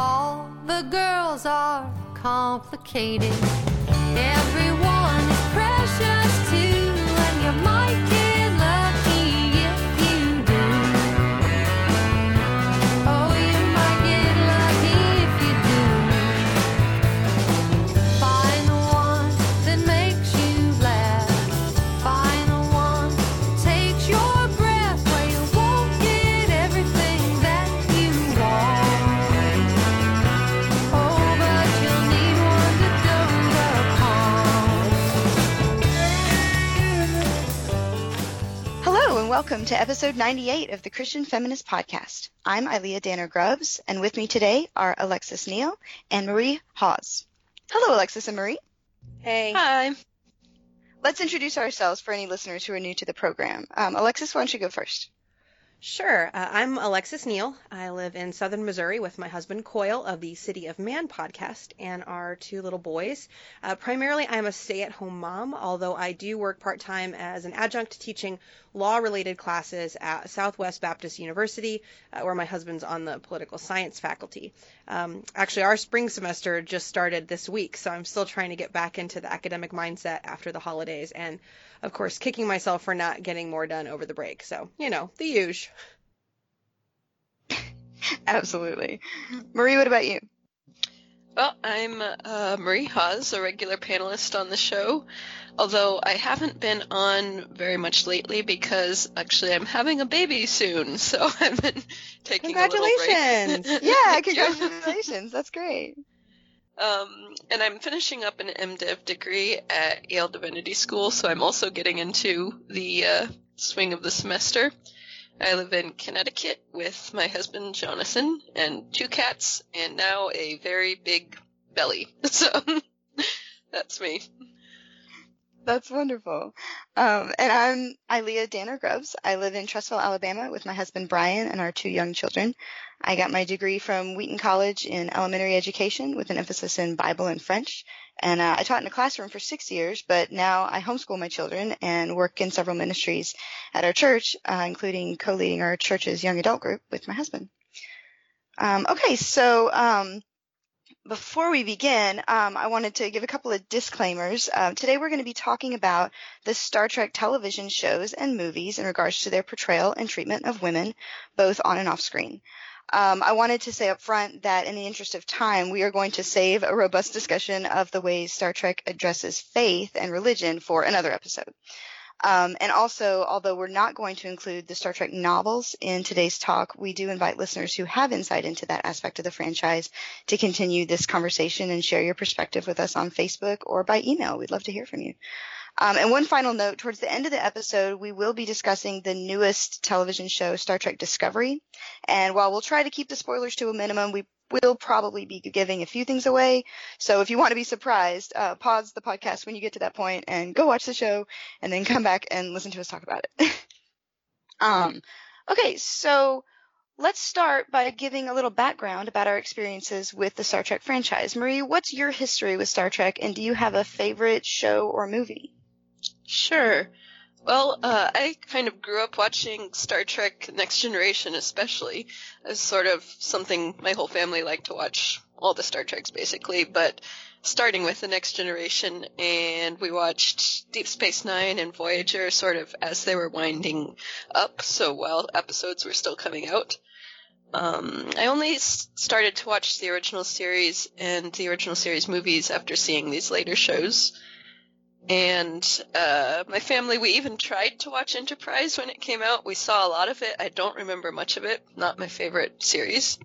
All the girls are complicated. Everyone welcome to episode 98 of the Christian Feminist Podcast. I'm Ilia Danner Grubbs, and with me today are Alexis Neil and Marie Hause. Hello, Alexis and Marie. Hey. Hi. Let's introduce ourselves for any listeners who are new to the program. Um, Alexis, why don't you go first? Sure. Uh, I'm Alexis Neil. I live in southern Missouri with my husband Coyle of the City of Man podcast and our two little boys. Uh, primarily, I'm a stay at home mom, although I do work part time as an adjunct teaching law related classes at Southwest Baptist University, uh, where my husband's on the political science faculty. Um, actually, our spring semester just started this week, so I'm still trying to get back into the academic mindset after the holidays and of course, kicking myself for not getting more done over the break. So, you know, the usual. Absolutely. Marie, what about you? Well, I'm uh, Marie Hause, a regular panelist on the show, although I haven't been on very much lately because actually I'm having a baby soon, so I've been taking a little break. Congratulations! Yeah, congratulations. That's great. Um, and I'm finishing up an MDiv degree at Yale Divinity School, so I'm also getting into the uh, swing of the semester. I live in Connecticut with my husband Jonathan and two cats, and now a very big belly. So that's me. That's wonderful. Um, and I'm Ilia Danner Grubbs. I live in Trussville, Alabama with my husband Brian and our two young children. I got my degree from Wheaton College in elementary education with an emphasis in Bible and French. And uh, I taught in a classroom for six years, but now I homeschool my children and work in several ministries at our church, uh, including co-leading our church's young adult group with my husband. Um, okay, so um, before we begin, um, I wanted to give a couple of disclaimers. Um, today we're going to be talking about the Star Trek television shows and movies in regards to their portrayal and treatment of women, both on and off screen. Um, I wanted to say up front that in the interest of time, we are going to save a robust discussion of the ways Star Trek addresses faith and religion for another episode. Um, and also, although we're not going to include the Star Trek novels in today's talk, we do invite listeners who have insight into that aspect of the franchise to continue this conversation and share your perspective with us on Facebook or by email. We'd love to hear from you. Um, and one final note, towards the end of the episode, we will be discussing the newest television show, Star Trek Discovery. And while we'll try to keep the spoilers to a minimum, we will probably be giving a few things away. So if you want to be surprised, uh, pause the podcast when you get to that point and go watch the show and then come back and listen to us talk about it. um, okay, so let's start by giving a little background about our experiences with the Star Trek franchise. Marie, what's your history with Star Trek and do you have a favorite show or movie? Sure. Well, uh, I kind of grew up watching Star Trek Next Generation, especially as sort of something my whole family liked to watch all the Star Treks basically, but starting with the Next Generation, and we watched Deep Space Nine and Voyager sort of as they were winding up, so while episodes were still coming out. Um, I only started to watch the original series and the original series movies after seeing these later shows. And uh, my family, we even tried to watch Enterprise when it came out. We saw a lot of it. I don't remember much of it. Not my favorite series.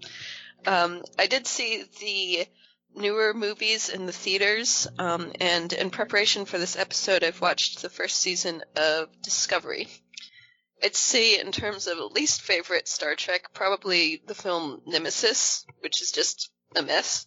Um, I did see the newer movies in the theaters, um, and in preparation for this episode, I've watched the first season of Discovery. I'd say, in terms of least favorite Star Trek, probably the film Nemesis, which is just a mess.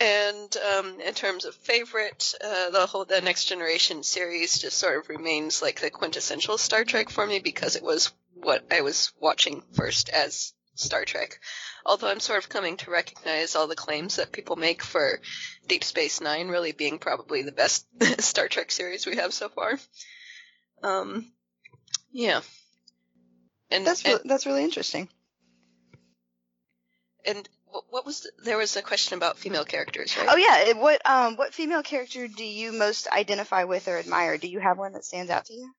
And um, in terms of favorite, uh, the whole the Next Generation series just sort of remains like the quintessential Star Trek for me because it was what I was watching first as Star Trek. Although I'm sort of coming to recognize all the claims that people make for Deep Space Nine really being probably the best Star Trek series we have so far. Um, yeah. And That's and, that's really interesting. and what, what was the, there was a question about female characters, right? Oh yeah, what um what female character do you most identify with or admire? Do you have one that stands out to you?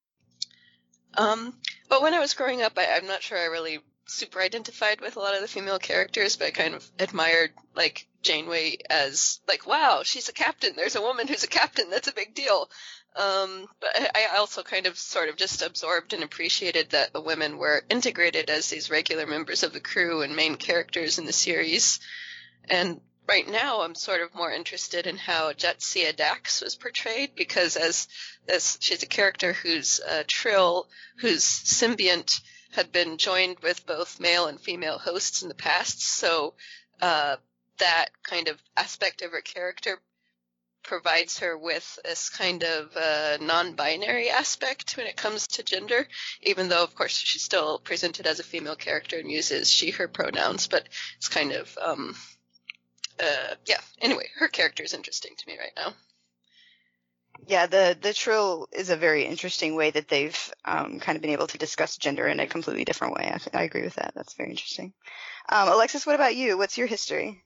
Um, but when I was growing up, I, I'm not sure I really super identified with a lot of the female characters, but I kind of admired like Janeway as like, wow, she's a captain. There's a woman who's a captain. That's a big deal. Um, but I also kind of sort of just absorbed and appreciated that the women were integrated as these regular members of the crew and main characters in the series. And right now, I'm sort of more interested in how Jadzia Dax was portrayed because as as she's a character who's uh, Trill, whose symbiont had been joined with both male and female hosts in the past, so uh, that kind of aspect of her character provides her with this kind of uh, non-binary aspect when it comes to gender, even though, of course, she's still presented as a female character and uses she/her pronouns, but it's kind of, um, uh, yeah. Anyway, her character is interesting to me right now. Yeah, the the trill is a very interesting way that they've um, kind of been able to discuss gender in a completely different way. I, th- I agree with that. That's very interesting. Um, Alexis, what about you? What's your history?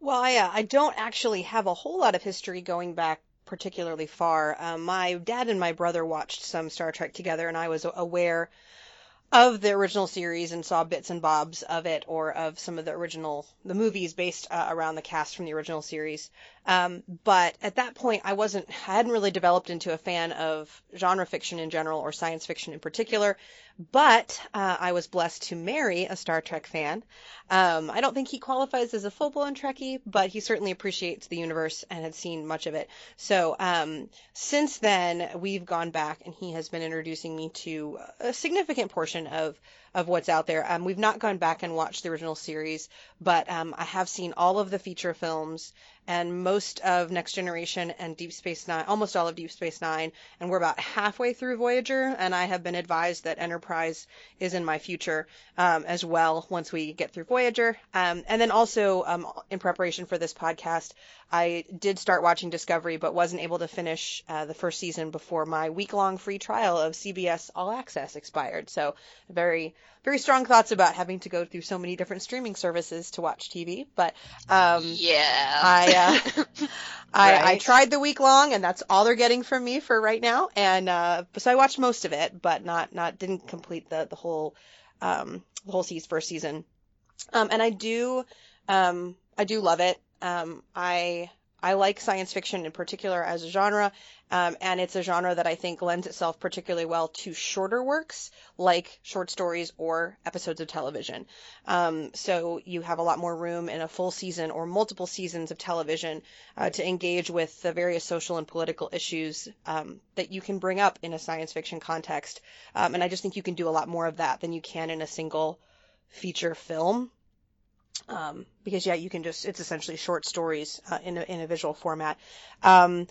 Well, I, uh, I don't actually have a whole lot of history going back particularly far. Um, my dad and my brother watched some Star Trek together, and I was aware of the original series and saw bits and bobs of it or of some of the original the movies based uh, around the cast from the original series. Um, but at that point, I wasn't I hadn't really developed into a fan of genre fiction in general or science fiction in particular. But uh, I was blessed to marry a Star Trek fan. Um, I don't think he qualifies as a full blown Trekkie, but he certainly appreciates the universe and had seen much of it. So um, since then, we've gone back, and he has been introducing me to a significant portion of of what's out there. Um, we've not gone back and watched the original series, but um, I have seen all of the feature films and most of Next Generation and Deep Space Nine, almost all of Deep Space Nine, and we're about halfway through Voyager. And I have been advised that Enterprise is in my future um, as well once we get through Voyager. Um, and then also um, in preparation for this podcast, I did start watching Discovery, but wasn't able to finish uh, the first season before my week-long free trial of CBS All Access expired. So very, very strong thoughts about having to go through so many different streaming services to watch TV. But um, yeah. I, uh, I, I tried the week long, and that's all they're getting from me for right now. And uh, so I watched most of it, but not not didn't complete the the whole um, the whole season first season. Um, and I do um, I do love it. Um, I I like science fiction in particular as a genre, um, and it's a genre that I think lends itself particularly well to shorter works like short stories or episodes of television. Um, so you have a lot more room in a full season or multiple seasons of television uh, to engage with the various social and political issues um, that you can bring up in a science fiction context. Um, and I just think you can do a lot more of that than you can in a single feature film. Um, because yeah, you can just, it's essentially short stories, uh, in a, in a visual format. Um,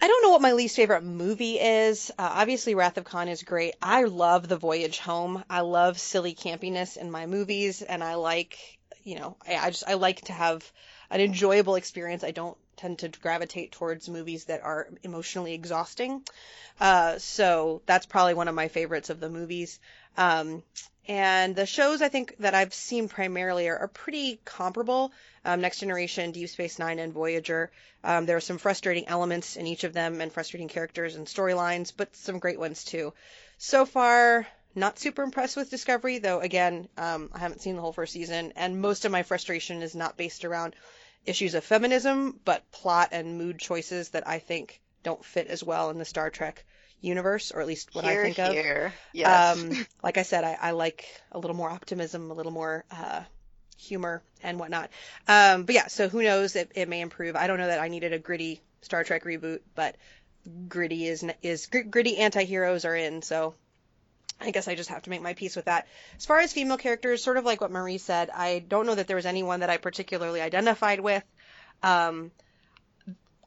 I don't know what my least favorite movie is. Uh, obviously, Wrath of Khan is great. I love The Voyage Home. I love silly campiness in my movies, and I like, you know, I, I just I like to have an enjoyable experience. I don't tend to gravitate towards movies that are emotionally exhausting. Uh, so that's probably one of my favorites of the movies. Um, and the shows I think that I've seen primarily are, are pretty comparable. Um, Next Generation, Deep Space Nine, and Voyager. Um, there are some frustrating elements in each of them and frustrating characters and storylines, but some great ones too. So far, not super impressed with Discovery, though again, um, I haven't seen the whole first season, and most of my frustration is not based around issues of feminism, but plot and mood choices that I think don't fit as well in the Star Trek universe, or at least what here, I think of. here. Yes. Um, like I said, I, I like a little more optimism, a little more uh, humor and whatnot. Um, but yeah, so who knows? It, it may improve. I don't know that I needed a gritty Star Trek reboot, but gritty is is gr- gritty anti-heroes are in, so I guess I just have to make my peace with that. As far as female characters, sort of like what Marie said, I don't know that there was anyone that I particularly identified with. Um,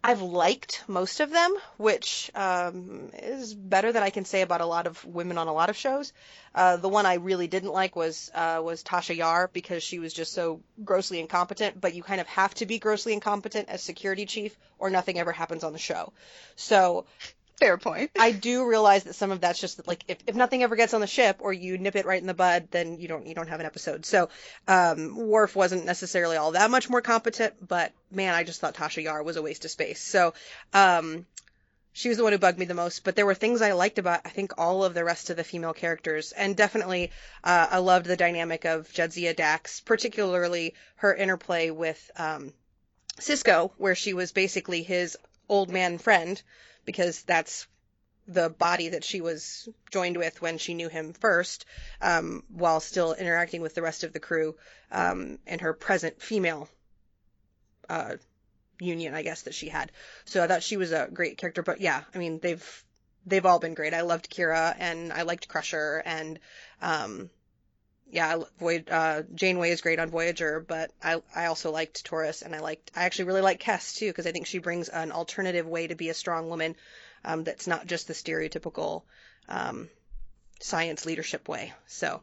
I've liked most of them, which um, is better than I can say about a lot of women on a lot of shows. Uh, the one I really didn't like was uh, was Tasha Yar because she was just so grossly incompetent. But you kind of have to be grossly incompetent as security chief, or nothing ever happens on the show. So Fair point. I do realize that some of that's just like if, if nothing ever gets on the ship or you nip it right in the bud, then you don't you don't have an episode. So um, Worf wasn't necessarily all that much more competent, but man, I just thought Tasha Yar was a waste of space. So um, she was the one who bugged me the most. But there were things I liked about I think all of the rest of the female characters, and definitely uh, I loved the dynamic of Jadzia Dax, particularly her interplay with um, Sisko, where she was basically his old man friend because that's the body that she was joined with when she knew him first, um, while still interacting with the rest of the crew um, and her present female uh, union, I guess that she had. So I thought she was a great character. But yeah, I mean they've they've all been great. I loved Kira and I liked Crusher and um, yeah, Voy- uh, Janeway is great on Voyager, but I I also liked Torres, and I liked I actually really like Kes too because I think she brings an alternative way to be a strong woman, um, that's not just the stereotypical um, science leadership way. So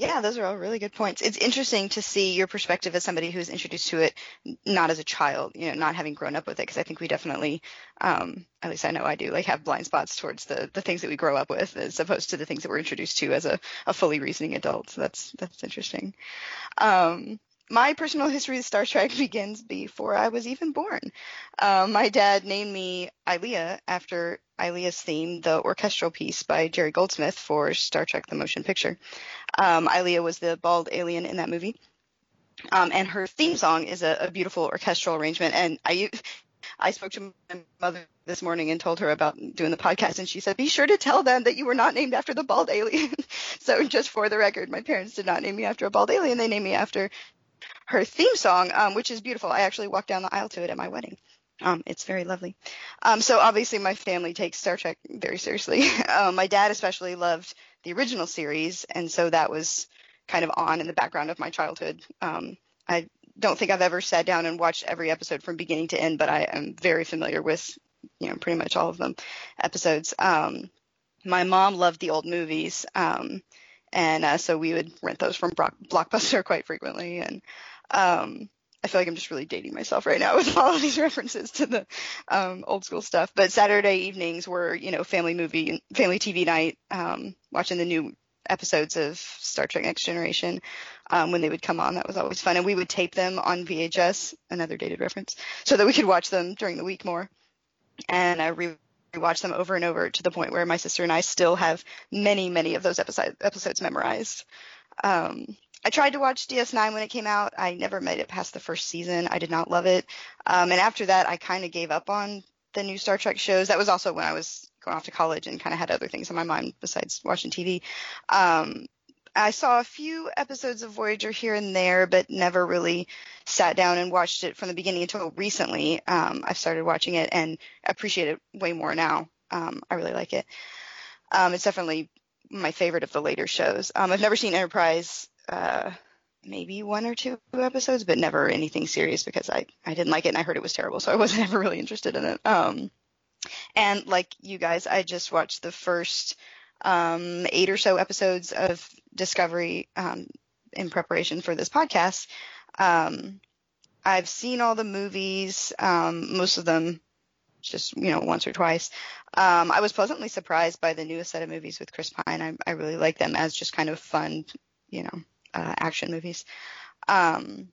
Yeah, those are all really good points. It's interesting to see your perspective as somebody who's introduced to it not as a child, you know, not having grown up with it, because I think we definitely, um, at least I know I do, like have blind spots towards the the things that we grow up with, as opposed to the things that we're introduced to as a, a fully reasoning adult. So that's that's interesting. Um, my personal history with Star Trek begins before I was even born. Um, my dad named me Ilia after Ilia's theme, the orchestral piece by Jerry Goldsmith for Star Trek: The Motion Picture. Um, was the bald alien in that movie, um, and her theme song is a, a beautiful orchestral arrangement. And I, I spoke to my mother this morning and told her about doing the podcast, and she said, "Be sure to tell them that you were not named after the bald alien." so, just for the record, my parents did not name me after a bald alien; they named me after her theme song, um, which is beautiful. I actually walked down the aisle to it at my wedding. Um, it's very lovely. Um, so obviously my family takes Star Trek very seriously. um, my dad especially loved the original series, and so that was kind of on in the background of my childhood. Um, I don't think I've ever sat down and watched every episode from beginning to end, but I am very familiar with, you know, pretty much all of them episodes. Um, my mom loved the old movies, um, and uh, so we would rent those from Blockbuster quite frequently, and I feel like I'm just really dating myself right now with all of these references to the um, old school stuff. But Saturday evenings were, you know, family movie, family TV night, um, watching the new episodes of Star Trek Next Generation um, when they would come on. That was always fun. And we would tape them on VHS, another dated reference, so that we could watch them during the week more. And I re- rewatch them over and over to the point where my sister and I still have many, many of those episode, episodes memorized. Um, I tried to watch DS9 when it came out. I never made it past the first season. I did not love it. Um, and after that, I kind of gave up on the new Star Trek shows. That was also when I was going off to college and kind of had other things on my mind besides watching TV. Um, I saw a few episodes of Voyager here and there, but never really sat down and watched it from the beginning until recently. Um, I've started watching it and appreciate it way more now. Um, I really like it. Um, it's definitely my favorite of the later shows. Um, I've never seen Enterprise uh, maybe one or two episodes, but never anything serious because I, I didn't like it and I heard it was terrible, so I wasn't ever really interested in it. Um, and like you guys, I just watched the first um, eight or so episodes of Discovery um, in preparation for this podcast. Um, I've seen all the movies, um, most of them just you know once or twice. Um, I was pleasantly surprised by the newest set of movies with Chris Pine. I, I really like them as just kind of fun, you know, uh, action movies. Um,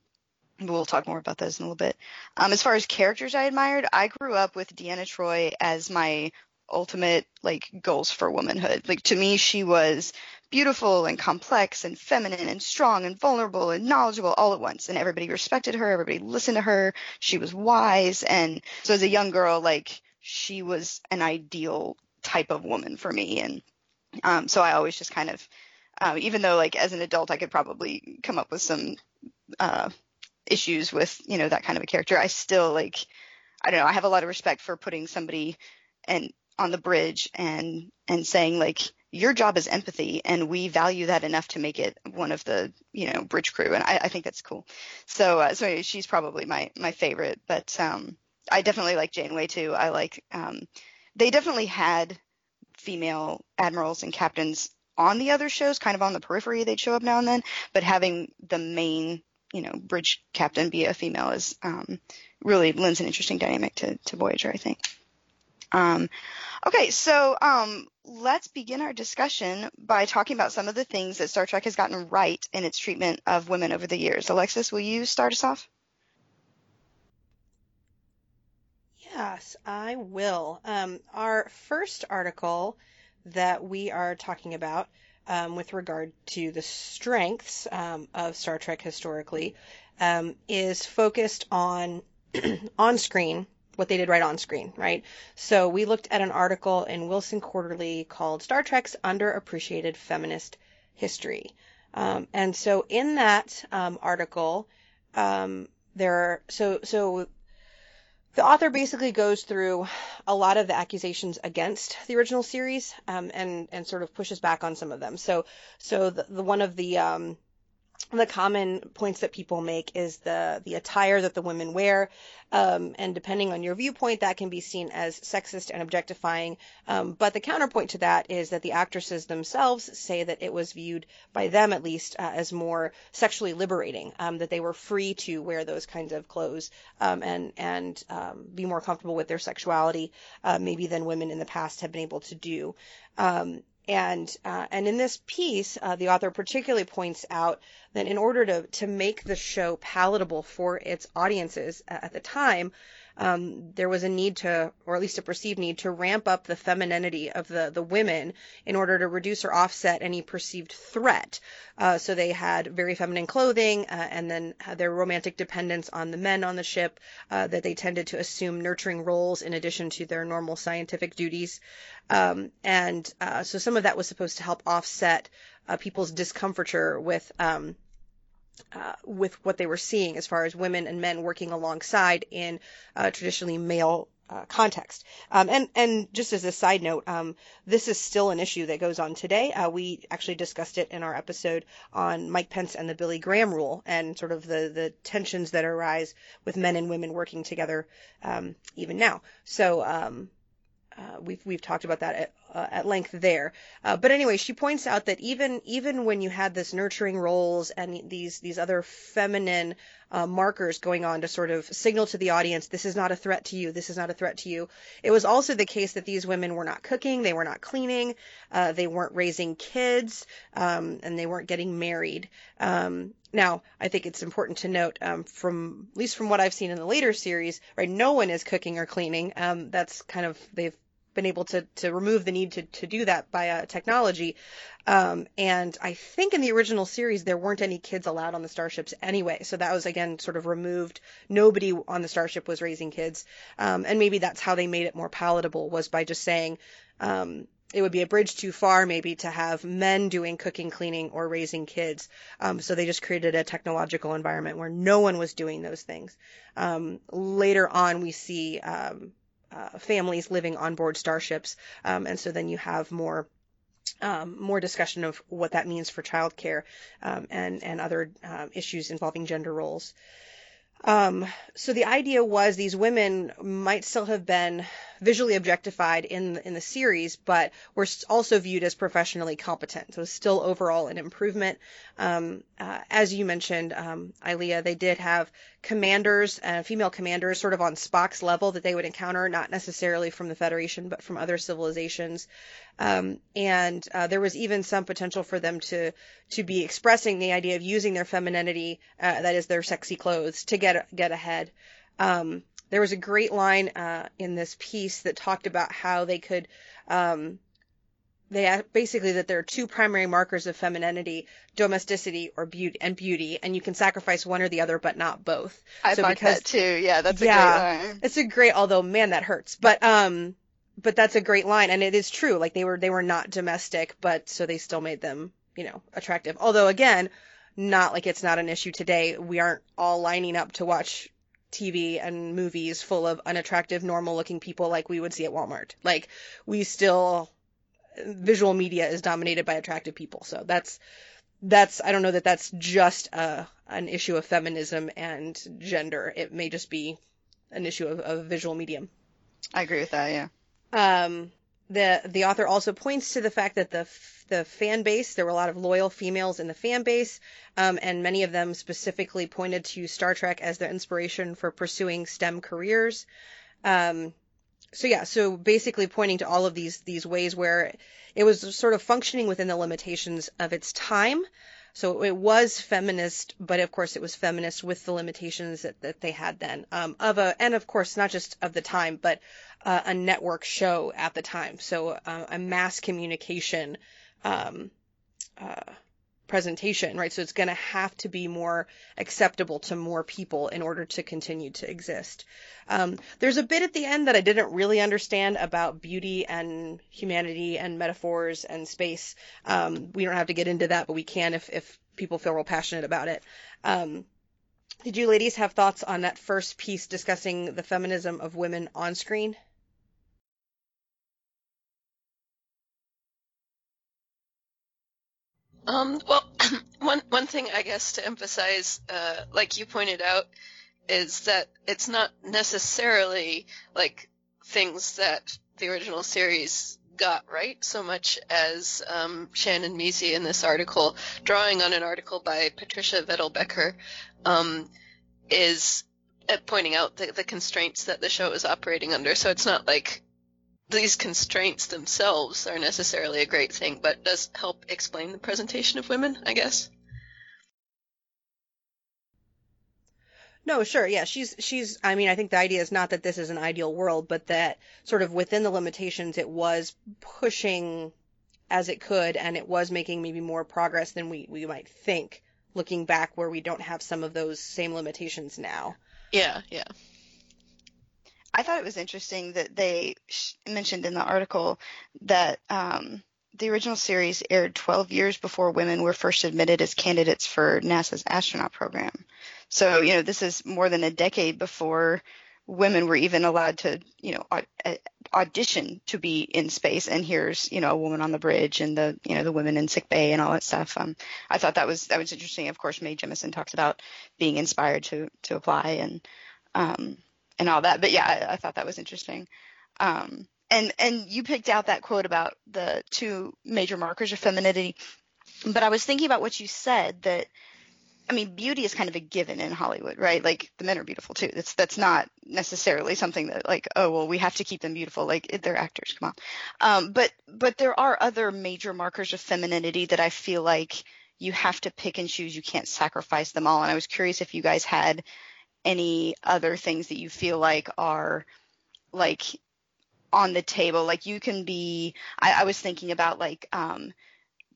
we'll talk more about those in a little bit. Um, as far as characters I admired, I grew up with Deanna Troi as my ultimate like goals for womanhood. Like to me, she was beautiful and complex and feminine and strong and vulnerable and knowledgeable all at once. And everybody respected her. Everybody listened to her. She was wise. And so as a young girl, like she was an ideal type of woman for me. And um, so I always just kind of um, even though like as an adult I could probably come up with some uh, issues with you know that kind of a character, I still like I don't know I have a lot of respect for putting somebody and on the bridge and and saying like your job is empathy and we value that enough to make it one of the you know bridge crew and I, I think that's cool. So uh, so she's probably my my favorite, but um, I definitely like Janeway too. I like um, they definitely had female admirals and captains on the other shows, kind of on the periphery. They'd show up now and then, but having the main, you know, bridge captain be a female is um, really lends an interesting dynamic to, to Voyager, I think. Um, okay, so um, let's begin our discussion by talking about some of the things that Star Trek has gotten right in its treatment of women over the years. Alexis, will you start us off? Yes, I will. Um, our first article that we are talking about um, with regard to the strengths um, of Star Trek historically um, is focused on on screen, what they did right on screen, right? So we looked at an article in Wilson Quarterly called Star Trek's Underappreciated Feminist History. Um, and so in that um, article, um, there are, so, so the author basically goes through a lot of the accusations against the original series um, and and sort of pushes back on some of them. So so the, the one of the um, the common points that people make is the the attire that the women wear, um, and depending on your viewpoint, that can be seen as sexist and objectifying. Um, but the counterpoint to that is that the actresses themselves say that it was viewed by them, at least, uh, as more sexually liberating. Um, that they were free to wear those kinds of clothes um, and and um, be more comfortable with their sexuality, uh, maybe than women in the past have been able to do. Um, and uh, and in this piece, uh, the author particularly points out that in order to to make the show palatable for its audiences at the time, um, there was a need to, or at least a perceived need, to ramp up the femininity of the the women in order to reduce or offset any perceived threat. Uh, so they had very feminine clothing, uh, and then their romantic dependence on the men on the ship. Uh, that they tended to assume nurturing roles in addition to their normal scientific duties. Um, and uh, so some of that was supposed to help offset uh, people's discomfiture with um, uh, with what they were seeing as far as women and men working alongside in uh, traditionally male uh, context. Um, and and just as a side note, um, this is still an issue that goes on today. Uh, we actually discussed it in our episode on Mike Pence and the Billy Graham rule and sort of the the tensions that arise with men and women working together um, even now. So um, uh, we've we've talked about that at, uh, at length there. Uh, but anyway, she points out that even even when you had this nurturing roles and these these other feminine uh, markers going on to sort of signal to the audience this is not a threat to you, this is not a threat to you. It was also the case that these women were not cooking, they were not cleaning, uh, they weren't raising kids, um, and they weren't getting married. Um, now, I think it's important to note, um, from at least from what I've seen in the later series, right, no one is cooking or cleaning. Um, that's kind of they've been able to to remove the need to to do that by uh, technology. Um, and I think in the original series there weren't any kids allowed on the starships anyway, so that was again sort of removed. Nobody on the starship was raising kids, um, and maybe that's how they made it more palatable was by just saying. Um, it would be a bridge too far, maybe, to have men doing cooking, cleaning, or raising kids. Um, so they just created a technological environment where no one was doing those things. Um, later on, we see um, uh, families living on board starships, um, and so then you have more um, more discussion of what that means for childcare um, and and other uh, issues involving gender roles. Um, so the idea was these women might still have been visually objectified in in the series, but were also viewed as professionally competent. So still overall an improvement. Um, uh, as you mentioned, um, Ilia, they did have commanders, uh, female commanders, sort of on Spock's level that they would encounter, not necessarily from the Federation, but from other civilizations. Um, and uh, there was even some potential for them to to be expressing the idea of using their femininity, uh, that is their sexy clothes, to get get ahead. Um, there was a great line uh, in this piece that talked about how they could um, they basically that there are two primary markers of femininity domesticity or beauty and beauty and you can sacrifice one or the other but not both I so like because that too. Yeah, that's a Yeah. great line. it's a great although man that hurts but um but that's a great line and it is true like they were they were not domestic but so they still made them you know attractive although again not like it's not an issue today we aren't all lining up to watch TV and movies full of unattractive normal looking people like we would see at Walmart like we still visual media is dominated by attractive people so that's that's I don't know that that's just a an issue of feminism and gender it may just be an issue of, of visual medium I agree with that. Yeah. um, the the author also points to the fact that the the fan base there were a lot of loyal females in the fan base, um, and many of them specifically pointed to Star Trek as their inspiration for pursuing STEM careers. Um, so yeah, so basically pointing to all of these these ways where it was sort of functioning within the limitations of its time. So it was feminist, but of course it was feminist with the limitations that, that they had then. Um, of a and of course not just of the time, but uh, a network show at the time. So uh, a mass communication um, uh, presentation, right? So it's going to have to be more acceptable to more people in order to continue to exist. Um, there's a bit at the end that I didn't really understand about beauty and humanity and metaphors and space. Um, we don't have to get into that, but we can if, if people feel real passionate about it. Um, did you ladies have thoughts on that first piece discussing the feminism of women on screen? Um, well, one one thing I guess to emphasize, uh, like you pointed out, is that it's not necessarily like things that the original series got right so much as um, Shannon Measy in this article, drawing on an article by Patricia Vettelbecker, um, is uh, pointing out the, the constraints that the show is operating under. So it's not like these constraints themselves are necessarily a great thing, but does help explain the presentation of women, I guess. No, sure. Yeah, she's she's I mean, I think the idea is not that this is an ideal world, but that sort of within the limitations it was pushing as it could and it was making maybe more progress than we we might think looking back where we don't have some of those same limitations now. Yeah, yeah. I thought it was interesting that they sh- mentioned in the article that um, the original series aired 12 years before women were first admitted as candidates for NASA's astronaut program. So, you know, this is more than a decade before women were even allowed to, you know, au- audition to be in space. And here's, you know, a woman on the bridge and the, you know, the women in sick bay and all that stuff. Um, I thought that was that was interesting. Of course, Mae Jemison talks about being inspired to to apply and um, and all that. But yeah, I, I thought that was interesting. Um, and and you picked out that quote about the two major markers of femininity. But I was thinking about what you said that I mean, beauty is kind of a given in Hollywood, right? Like the men are beautiful too. That's that's not necessarily something that like, oh well, we have to keep them beautiful. Like they're actors, come on. Um, but but there are other major markers of femininity that I feel like you have to pick and choose. You can't sacrifice them all. And I was curious if you guys had any other things that you feel like are like on the table. Like you can be. I, I was thinking about like. Um,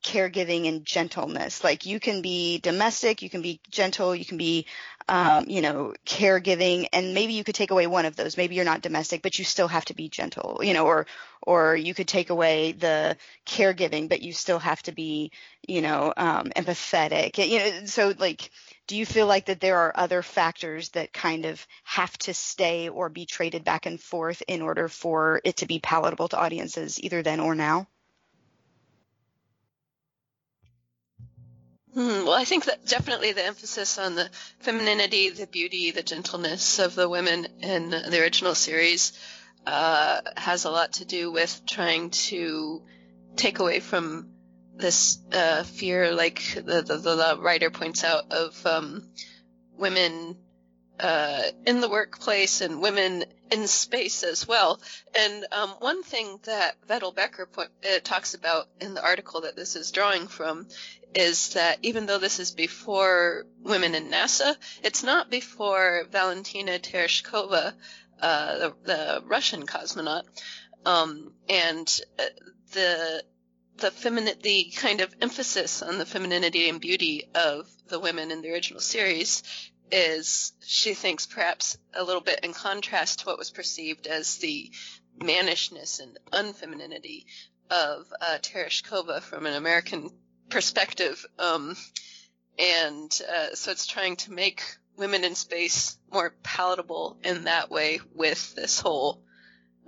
caregiving and gentleness. Like you can be domestic, you can be gentle, you can be, um, you know, caregiving, and maybe you could take away one of those. Maybe you're not domestic, but you still have to be gentle, you know, or or you could take away the caregiving, but you still have to be, you know, um, empathetic. You know, so like. Do you feel like that there are other factors that kind of have to stay or be traded back and forth in order for it to be palatable to audiences either then or now? Hmm, well, I think that definitely the emphasis on the femininity, the beauty, the gentleness of the women in the original series uh, has a lot to do with trying to take away from this uh, fear, like the, the, the writer points out, of um, women uh, in the workplace and women in space as well. And um, one thing that Vettel Becker point, uh, talks about in the article that this is drawing from is that even though this is before women in NASA, it's not before Valentina Tereshkova, uh, the, the, Russian cosmonaut. Um, and uh, the the feminine, the kind of emphasis on the femininity and beauty of the women in the original series is, she thinks, perhaps a little bit in contrast to what was perceived as the mannishness and unfemininity of uh, Tereshkova from an American perspective. Um, and uh, so it's trying to make women in space more palatable in that way with this whole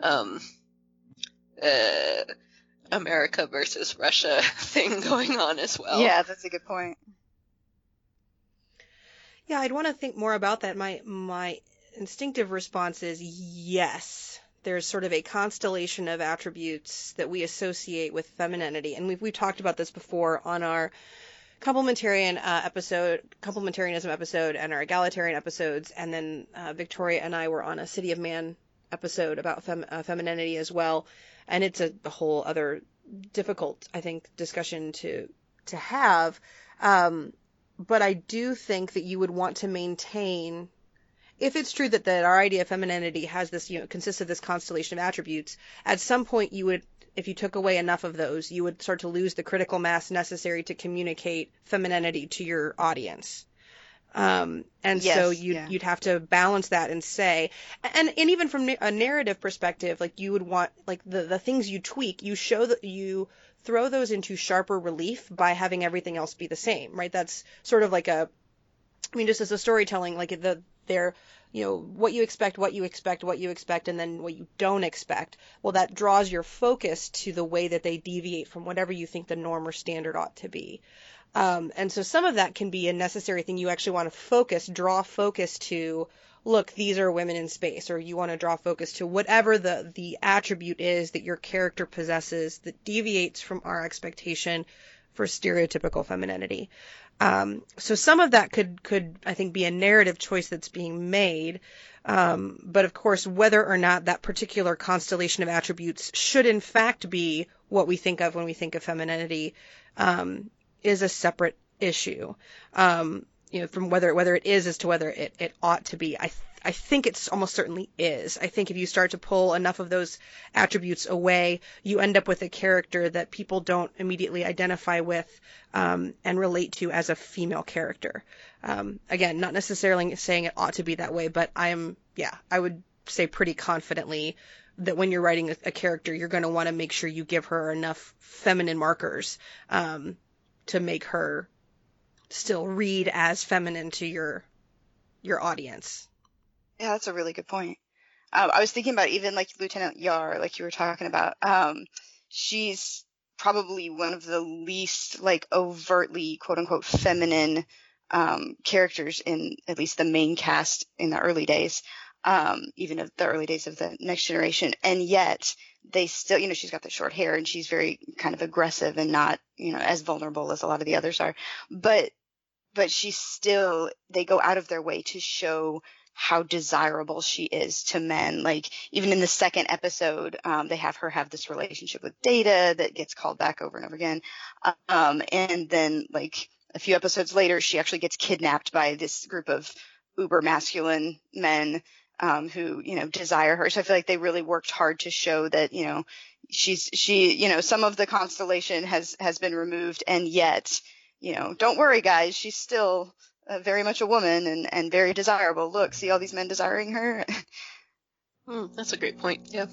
um, uh, America versus Russia thing going on as well. Yeah, that's a good point. Yeah, I'd want to think more about that. My my instinctive response is yes. there's sort of a constellation of attributes that we associate with femininity, and we've we've talked about this before on our complementarian uh, episode, complementarianism episode, and our egalitarian episodes, and then uh, Victoria and I were on a City of Man episode about fem- uh, femininity as well, and it's a, whole other difficult, I think, discussion to to have. Um, but I do think that you would want to maintain if it's true that, that our idea of femininity has this, you know, consists of this constellation of attributes, at some point you would, if you took away enough of those, you would start to lose the critical mass necessary to communicate femininity to your audience. Um, and Yes, so you'd, yeah. you'd have to balance that and say, and, and even from a narrative perspective, like you would want, like the, the things you tweak, you show that you throw those into sharper relief by having everything else be the same, right? That's sort of like a, I mean, just as a storytelling, like the they're you know what you expect, what you expect, what you expect, and then what you don't expect. Well, that draws your focus to the way that they deviate from whatever you think the norm or standard ought to be. Um, and so some of that can be a necessary thing. You actually want to focus, draw focus to, look, these are women in space, or you want to draw focus to whatever the, the attribute is that your character possesses that deviates from our expectation for stereotypical femininity. Um, so some of that could, could, I think, be a narrative choice that's being made. Um, but of course, whether or not that particular constellation of attributes should in fact be what we think of when we think of femininity, um, is a separate issue. Um, you know, from whether whether it is as to whether it, it ought to be. I th- I think it's almost certainly is. I think if you start to pull enough of those attributes away, you end up with a character that people don't immediately identify with um, and relate to as a female character. Um, again, not necessarily saying it ought to be that way, but I'm yeah, I would say pretty confidently that when you're writing a, a character, you're going to want to make sure you give her enough feminine markers um, to make her still read as feminine to your your audience. Yeah, that's a really good point. Um, I was thinking about even like Lieutenant Yar, like you were talking about. Um, she's probably one of the least like overtly quote unquote feminine um, characters in at least the main cast in the early days, um, even of the early days of the next generation. And yet they still, you know, she's got the short hair and she's very kind of aggressive and not, you know, as vulnerable as a lot of the others are. But, but she's still, they go out of their way to show how desirable she is to men. Like even in the second episode, um, they have her have this relationship with Data that gets called back over and over again. Um, and then like a few episodes later, she actually gets kidnapped by this group of uber masculine men. Um, who, you know, desire her. So I feel like they really worked hard to show that, you know, she's, she, you know, some of the constellation has, has been removed and yet, you know, don't worry guys, she's still, uh, very much a woman and, and very desirable. Look, see all these men desiring her? Hmm, that's a great point. Yeah.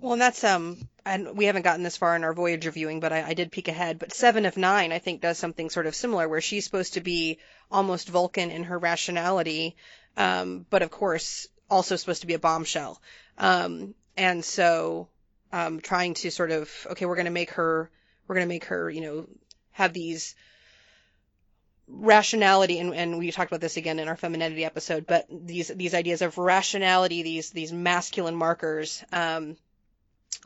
Well, and that's um, and we haven't gotten this far in our Voyager viewing, but I, I did peek ahead. But Seven of Nine, I think, does something sort of similar, where she's supposed to be almost Vulcan in her rationality, um, but of course also supposed to be a bombshell. Um, and so, um, trying to sort of, okay, we're going to make her, we're going to make her, you know, have these rationality and, and we talked about this again in our femininity episode but these these ideas of rationality these these masculine markers um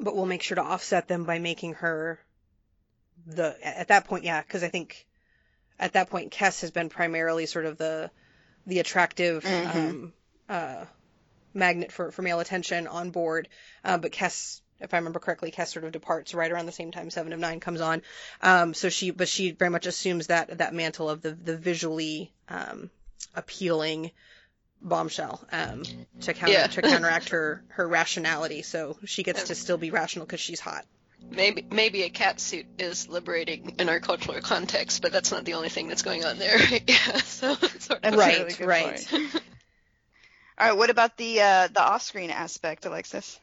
but we'll make sure to offset them by making her the at that point yeah because i think at that point Kes has been primarily sort of the the attractive Mhm. um uh magnet for for male attention on board uh, but Kes if I remember correctly, Kes sort of departs right around the same time Seven of Nine comes on. Um, so she, but she very much assumes that that mantle of the the visually um, appealing bombshell um, to counter Yeah. to counteract her her rationality. So she gets to still be rational because she's hot. Maybe maybe a cat suit is liberating in our cultural context, but that's not the only thing that's going on there. Yeah. So sort of. Right, really good right. All right, what about the uh, the off-screen aspect, Alexis?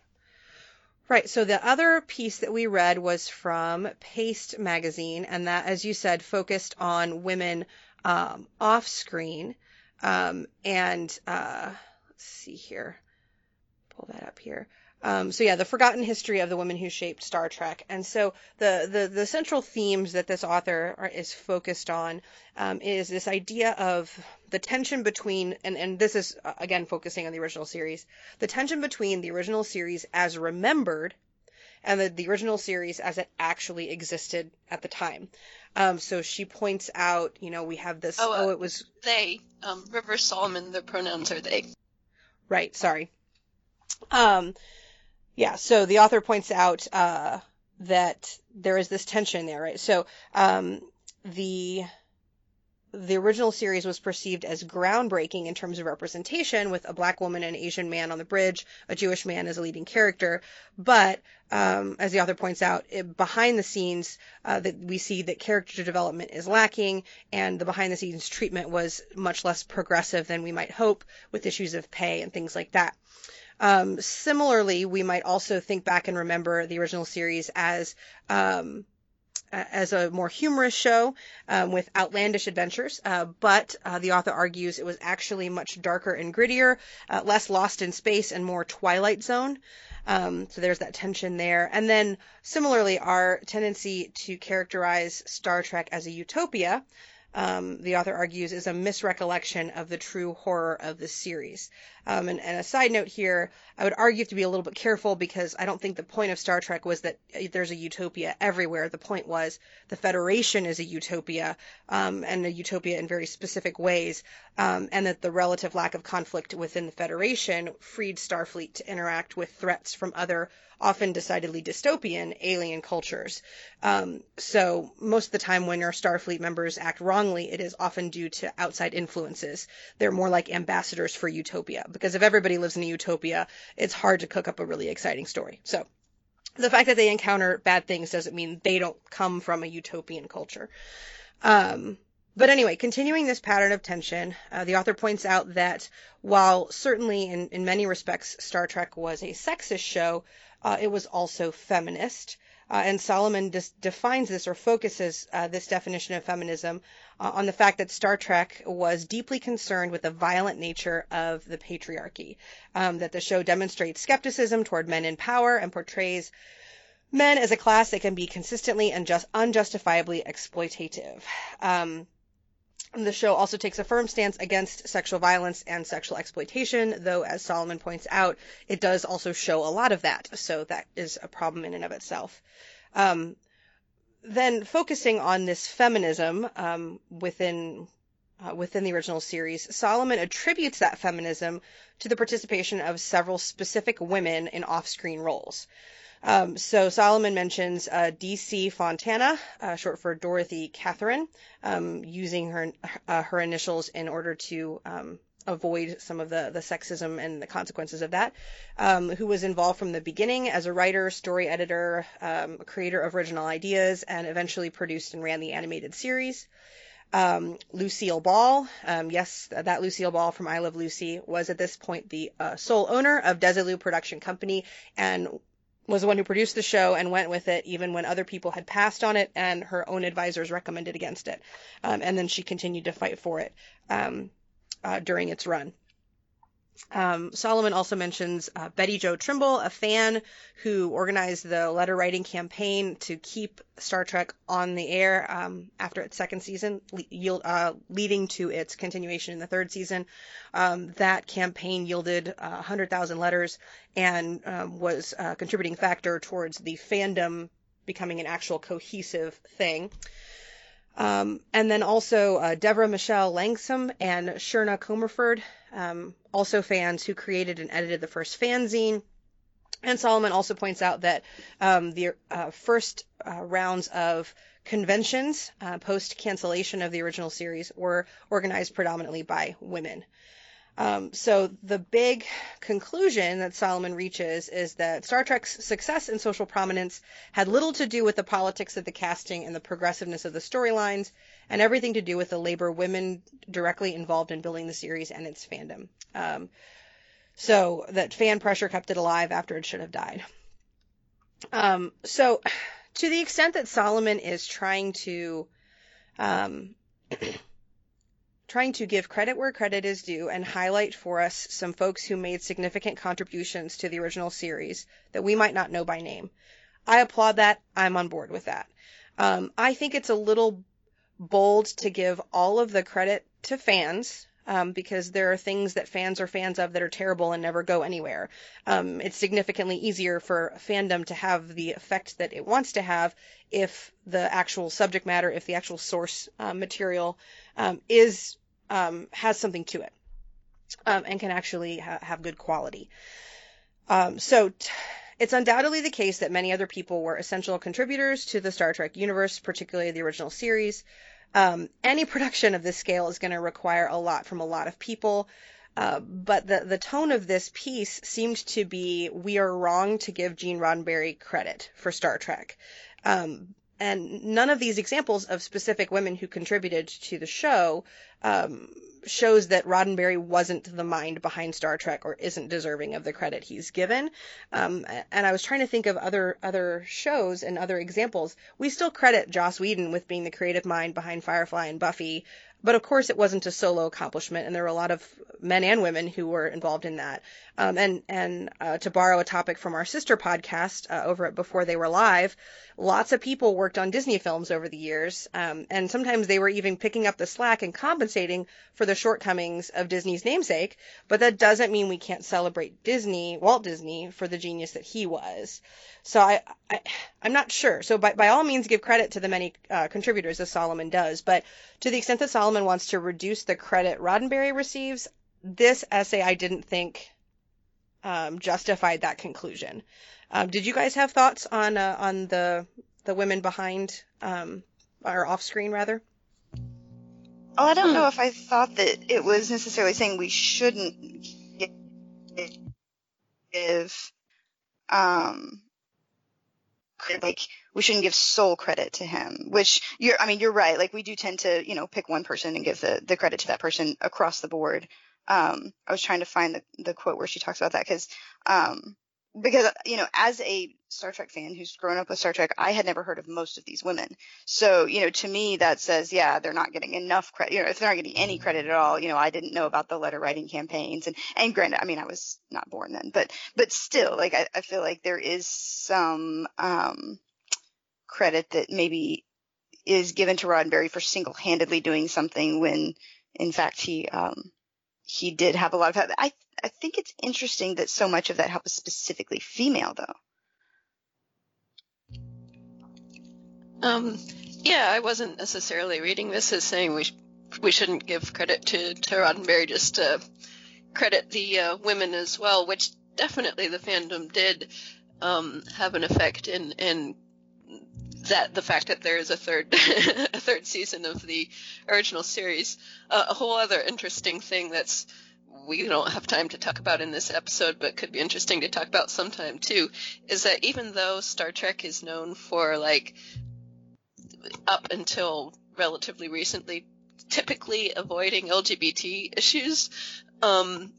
Right. So the other piece that we read was from Paste magazine, and that, as you said, focused on women um, off screen. Um, and uh, let's see here, pull that up here. Um, so yeah, the forgotten history of the women who shaped Star Trek, and so the the, the central themes that this author are, is focused on um, is this idea of the tension between, and and this is uh, again focusing on the original series, the tension between the original series as remembered and the, the original series as it actually existed at the time. Um, so she points out, you know, we have this. Oh, uh, oh it was They, um, River Solomon, their pronouns are they. Right, sorry. Um, yeah, so the author points out uh, that there is this tension there, right? So um, the the original series was perceived as groundbreaking in terms of representation, with a black woman and Asian man on the bridge, a Jewish man as a leading character. But um, as the author points out, it, behind the scenes, uh, that we see that character development is lacking, and the behind the scenes treatment was much less progressive than we might hope, with issues of pay and things like that. Um, similarly, we might also think back and remember the original series as um, as a more humorous show um, with outlandish adventures, uh, but uh, the author argues it was actually much darker and grittier, uh, less lost in space, and more Twilight Zone. Um, so there's that tension there. And then similarly, our tendency to characterize Star Trek as a utopia. Um, the author argues is a misrecollection of the true horror of the series. Um, and, and, a side note here, I would argue to be a little bit careful because I don't think the point of Star Trek was that there's a utopia everywhere. The point was the Federation is a utopia, um, and a utopia in very specific ways, um, and that the relative lack of conflict within the Federation freed Starfleet to interact with threats from other often decidedly dystopian alien cultures. Um, so most of the time when our Starfleet members act wrongly, it is often due to outside influences. They're more like ambassadors for utopia because if everybody lives in a utopia, it's hard to cook up a really exciting story. So the fact that they encounter bad things doesn't mean they don't come from a utopian culture. Um, but anyway, continuing this pattern of tension, uh, the author points out that while certainly in, in many respects Star Trek was a sexist show, uh, it was also feminist. Uh, and Solomon dis- defines this or focuses uh, this definition of feminism uh, on the fact that Star Trek was deeply concerned with the violent nature of the patriarchy, um, that the show demonstrates skepticism toward men in power and portrays men as a class that can be consistently and just unjustifiably exploitative. Um, the show also takes a firm stance against sexual violence and sexual exploitation, though, as Solomon points out, it does also show a lot of that, so that is a problem in and of itself. Um, then, focusing on this feminism um, within uh, within the original series, Solomon attributes that feminism to the participation of several specific women in off-screen roles. Um, so Solomon mentions uh, D.C. Fontana, uh, short for Dorothy Catherine, um, using her uh, her initials in order to um, avoid some of the, the sexism and the consequences of that, um, who was involved from the beginning as a writer, story editor, um, creator of original ideas, and eventually produced and ran the animated series. Um, Lucille Ball, um, yes, that Lucille Ball from I Love Lucy was at this point the uh, sole owner of Desilu Production Company and was the one who produced the show and went with it even when other people had passed on it and her own advisors recommended against it. Um, and then she continued to fight for it um, uh, during its run. Um, Solomon also mentions uh, Betty Jo Trimble, a fan who organized the letter writing campaign to keep Star Trek on the air um, after its second season, le- uh, leading to its continuation in the third season. Um, that campaign yielded uh, 100,000 letters and um, was a contributing factor towards the fandom becoming an actual cohesive thing. Um, and then also uh, Deborah Michelle Langsam and Sherna Comerford, um, also fans who created and edited the first fanzine. And Solomon also points out that um, the uh, first uh, rounds of conventions uh, post cancellation of the original series were organized predominantly by women. Um, so the big conclusion that Solomon reaches is that Star Trek's success and social prominence had little to do with the politics of the casting and the progressiveness of the storylines, and everything to do with the labor women directly involved in building the series and its fandom. Um, so that fan pressure kept it alive after it should have died. Um, so to the extent that Solomon is trying to um, trying to give credit where credit is due and highlight for us some folks who made significant contributions to the original series that we might not know by name. I applaud that. I'm on board with that. Um, I think it's a little bold to give all of the credit to fans um, because there are things that fans are fans of that are terrible and never go anywhere. Um, it's significantly easier for fandom to have the effect that it wants to have if the actual subject matter, if the actual source uh, material um, is um, has something to it um, and can actually ha- have good quality. Um, so. T- it's undoubtedly the case that many other people were essential contributors to the Star Trek universe, particularly the original series. Um, any production of this scale is going to require a lot from a lot of people. Uh, but the, the tone of this piece seemed to be we are wrong to give Gene Roddenberry credit for Star Trek. Um, and none of these examples of specific women who contributed to the show um, shows that Roddenberry wasn't the mind behind Star Trek or isn't deserving of the credit he's given. Um, and I was trying to think of other other shows and other examples. We still credit Joss Whedon with being the creative mind behind Firefly and Buffy, but of course, it wasn't a solo accomplishment, and there were a lot of men and women who were involved in that. Um, and and uh, to borrow a topic from our sister podcast uh, over at Before They Were Live, lots of people worked on Disney films over the years, um, and sometimes they were even picking up the slack and compensating for the shortcomings of Disney's namesake. But that doesn't mean we can't celebrate Disney, Walt Disney, for the genius that he was. So I, I I'm not sure. So by by all means, give credit to the many uh, contributors as Solomon does, but to the extent that Solomon wants to reduce the credit Roddenberry receives, this essay I didn't think um, justified that conclusion. Um, did you guys have thoughts on uh, on the the women behind um, or off screen rather? Oh, I don't know if I thought that it was necessarily saying we shouldn't give um like we shouldn't give sole credit to him which you're i mean you're right. Like we do tend to you know pick one person and give the the credit to that person across the board. Um i was trying to find the the quote where she talks about that because um because you know as a star trek fan who's grown up with star trek i had never heard of most of these women so you know to me that says yeah they're not getting enough credit you know if they're not getting any credit at all you know i didn't know about the letter writing campaigns and and granted i mean i was not born then but but still like i, I feel like there is some um credit that maybe is given to roddenberry for single-handedly doing something when in fact he um he did have a lot of help. I I think it's interesting that so much of that help is specifically female, though. Um, yeah, I wasn't necessarily reading this as saying we sh- we shouldn't give credit to to Roddenberry, just to credit the uh, women as well, which definitely the fandom did um, have an effect in in that the fact that there is a third a third season of the original series. Uh, a whole other interesting thing that's we don't have time to talk about in this episode, but could be interesting to talk about sometime too, is that even though Star Trek is known for like up until relatively recently typically avoiding LGBT issues, um,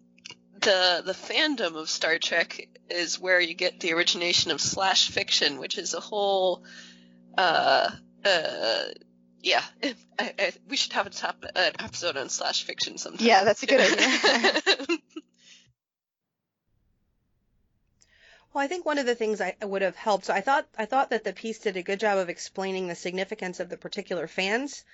the the fandom of Star Trek is where you get the origination of slash fiction, which is a whole uh uh yeah, I, I, we should have a top an episode on slash fiction sometime. Yeah, that's a good idea. Well, I think one of the things I would have helped. So I thought I thought that the piece did a good job of explaining the significance of the particular fans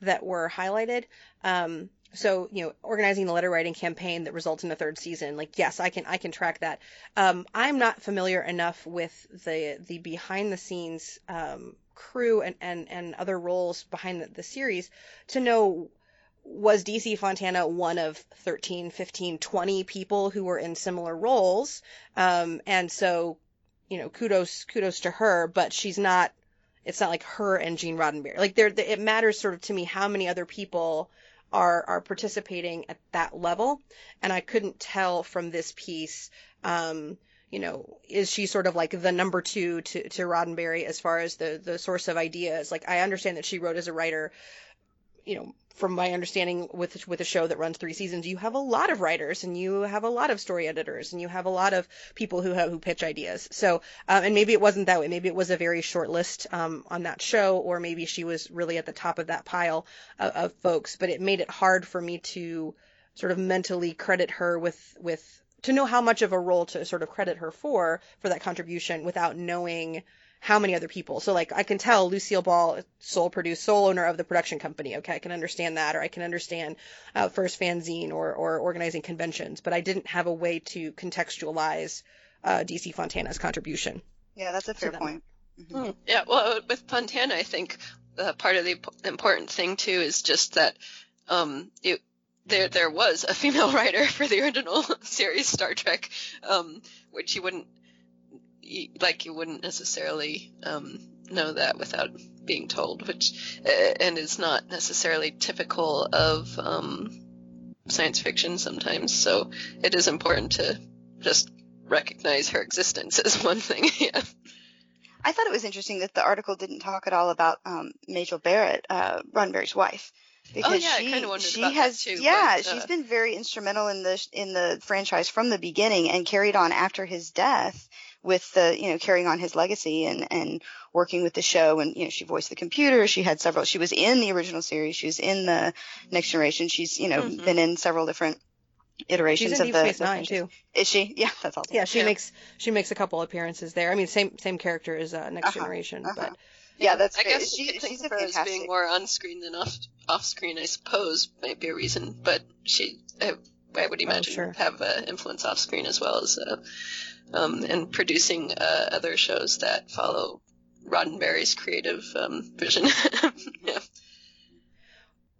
that were highlighted. Um, so you know, organizing the letter writing campaign that results in a third season. Like, yes, I can I can track that. Um, I'm not familiar enough with the the behind the scenes um, crew and, and and other roles behind the, the series to know was DC Fontana one of 13, 15, 20 people who were in similar roles? Um, and so, you know, kudos, kudos to her, but she's not, it's not like her and Gene Roddenberry. Like there, it matters sort of to me how many other people are, are participating at that level. And I couldn't tell from this piece, um, you know, is she sort of like the number two to, to Roddenberry as far as the, the source of ideas? Like, I understand that she wrote as a writer, you know, from my understanding with with a show that runs three seasons, you have a lot of writers and you have a lot of story editors and you have a lot of people who have, who pitch ideas. So, um, and maybe it wasn't that way. Maybe it was a very short list um, on that show, or maybe she was really at the top of that pile of, of folks. But it made it hard for me to sort of mentally credit her with with to know how much of a role to sort of credit her for for that contribution without knowing how many other people. So like I can tell Lucille Ball, sole produced, sole owner of the production company. Okay, I can understand that, or I can understand uh, first fanzine or or organizing conventions, but I didn't have a way to contextualize uh, DC Fontana's contribution. Yeah, that's a fair that- point. Mhm. Hmm. Yeah, well, with Fontana, I think uh, part of the important thing too is just that um, it, there there was a female writer for the original series Star Trek, um, which you wouldn't you, like you wouldn't necessarily um, know that without being told, which uh, and is not necessarily typical of um, science fiction sometimes. So it is important to just recognize her existence as one thing. yeah. I thought it was interesting that the article didn't talk at all about um, Majel Barrett, uh, Roddenberry's wife, because Oh, yeah, she she has too, yeah but, uh, she's been very instrumental in the in the franchise from the beginning and carried on after his death with the you know carrying on his legacy and and working with the show and you know she voiced the computer she had several she was in the original series she was in the next generation she's you know Mhm. been in several different iterations She's in of Deep the, Space the Nine too. is she yeah that's awesome Yeah, she Yeah. makes she makes a couple appearances there. I mean, same same character as uh, Next Uh-huh, Generation, uh-huh. but yeah that's I great. guess she, you could think she's of a her as being more on screen than off off screen. I suppose might be a reason, but she, I, I would imagine, sure. have uh, influence off screen as well as, uh, um, and producing uh, other shows that follow Roddenberry's creative um, vision. yeah.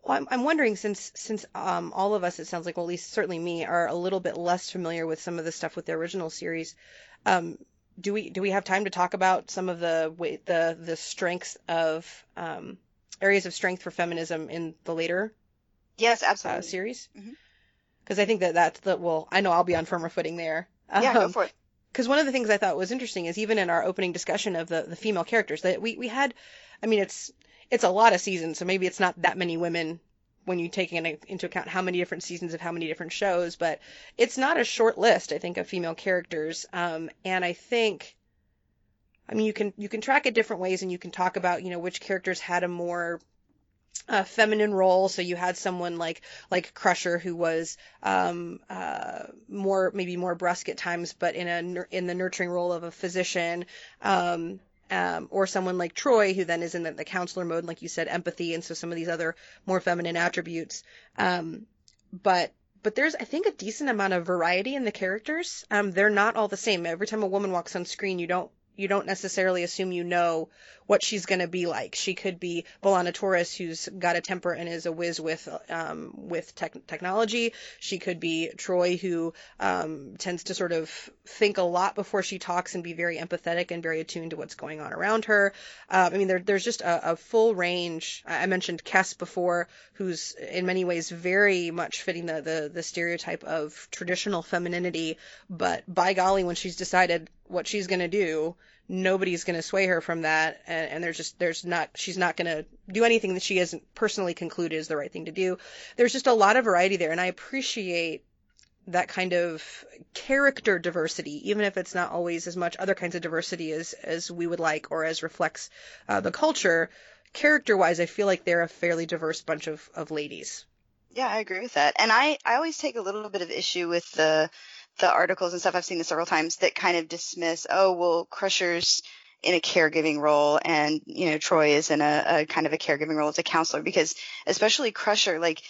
Well, I'm, I'm wondering since since um, all of us, it sounds like, well, at least certainly me, are a little bit less familiar with some of the stuff with the original series. Um, do we do we have time to talk about some of the way, the the strengths of um, areas of strength for feminism in the later yes uh, absolutely series? Mhm. Because I think that that's the well, I know I'll be on firmer footing there. yeah go Um, for it because one of the things I thought was interesting is even in our opening discussion of the the female characters that we we had, I mean it's it's a lot of seasons, so maybe it's not that many women when you take in, into account how many different seasons of how many different shows, but it's not a short list I think of female characters, um, and I think. I mean, you can you can track it different ways, and you can talk about you know which characters had a more uh, feminine role. So you had someone like like Crusher who was um, uh, more maybe more brusque at times, but in a in the nurturing role of a physician. Um, um, or someone like Troi, who then is in the, the counselor mode, like you said, empathy, and so some of these other more feminine attributes. Um, but but there's I think a decent amount of variety in the characters. Um, they're not all the same. Every time a woman walks on screen, you don't you don't necessarily assume you know what she's going to be like. She could be B'Elanna Torres, who's got a temper and is a whiz with um, with tech- technology. She could be Troi, who um, tends to sort of think a lot before she talks and be very empathetic and very attuned to what's going on around her. Um, I mean, there, there's just a, a full range. I I mentioned Kes before, who's in many ways very much fitting the, the, the stereotype of traditional femininity, but by golly, when she's decided what she's going to do, nobody's going to sway her from that and, and there's just there's not she's not going to do anything that she hasn't personally concluded is the right thing to do. There's just a lot of variety there and i appreciate that kind of character diversity even if it's not always as much other kinds of diversity as as we would like or as reflects uh, the culture. Character wise i feel like they're a fairly diverse bunch of of ladies. Yeah, I agree with that. And I, I always take a little bit of issue with the the articles and stuff. I've seen this several times that kind of dismiss, oh, well, Crusher's in a caregiving role and, you know, Troi is in a, a kind of a caregiving role as a counselor because especially Crusher, like,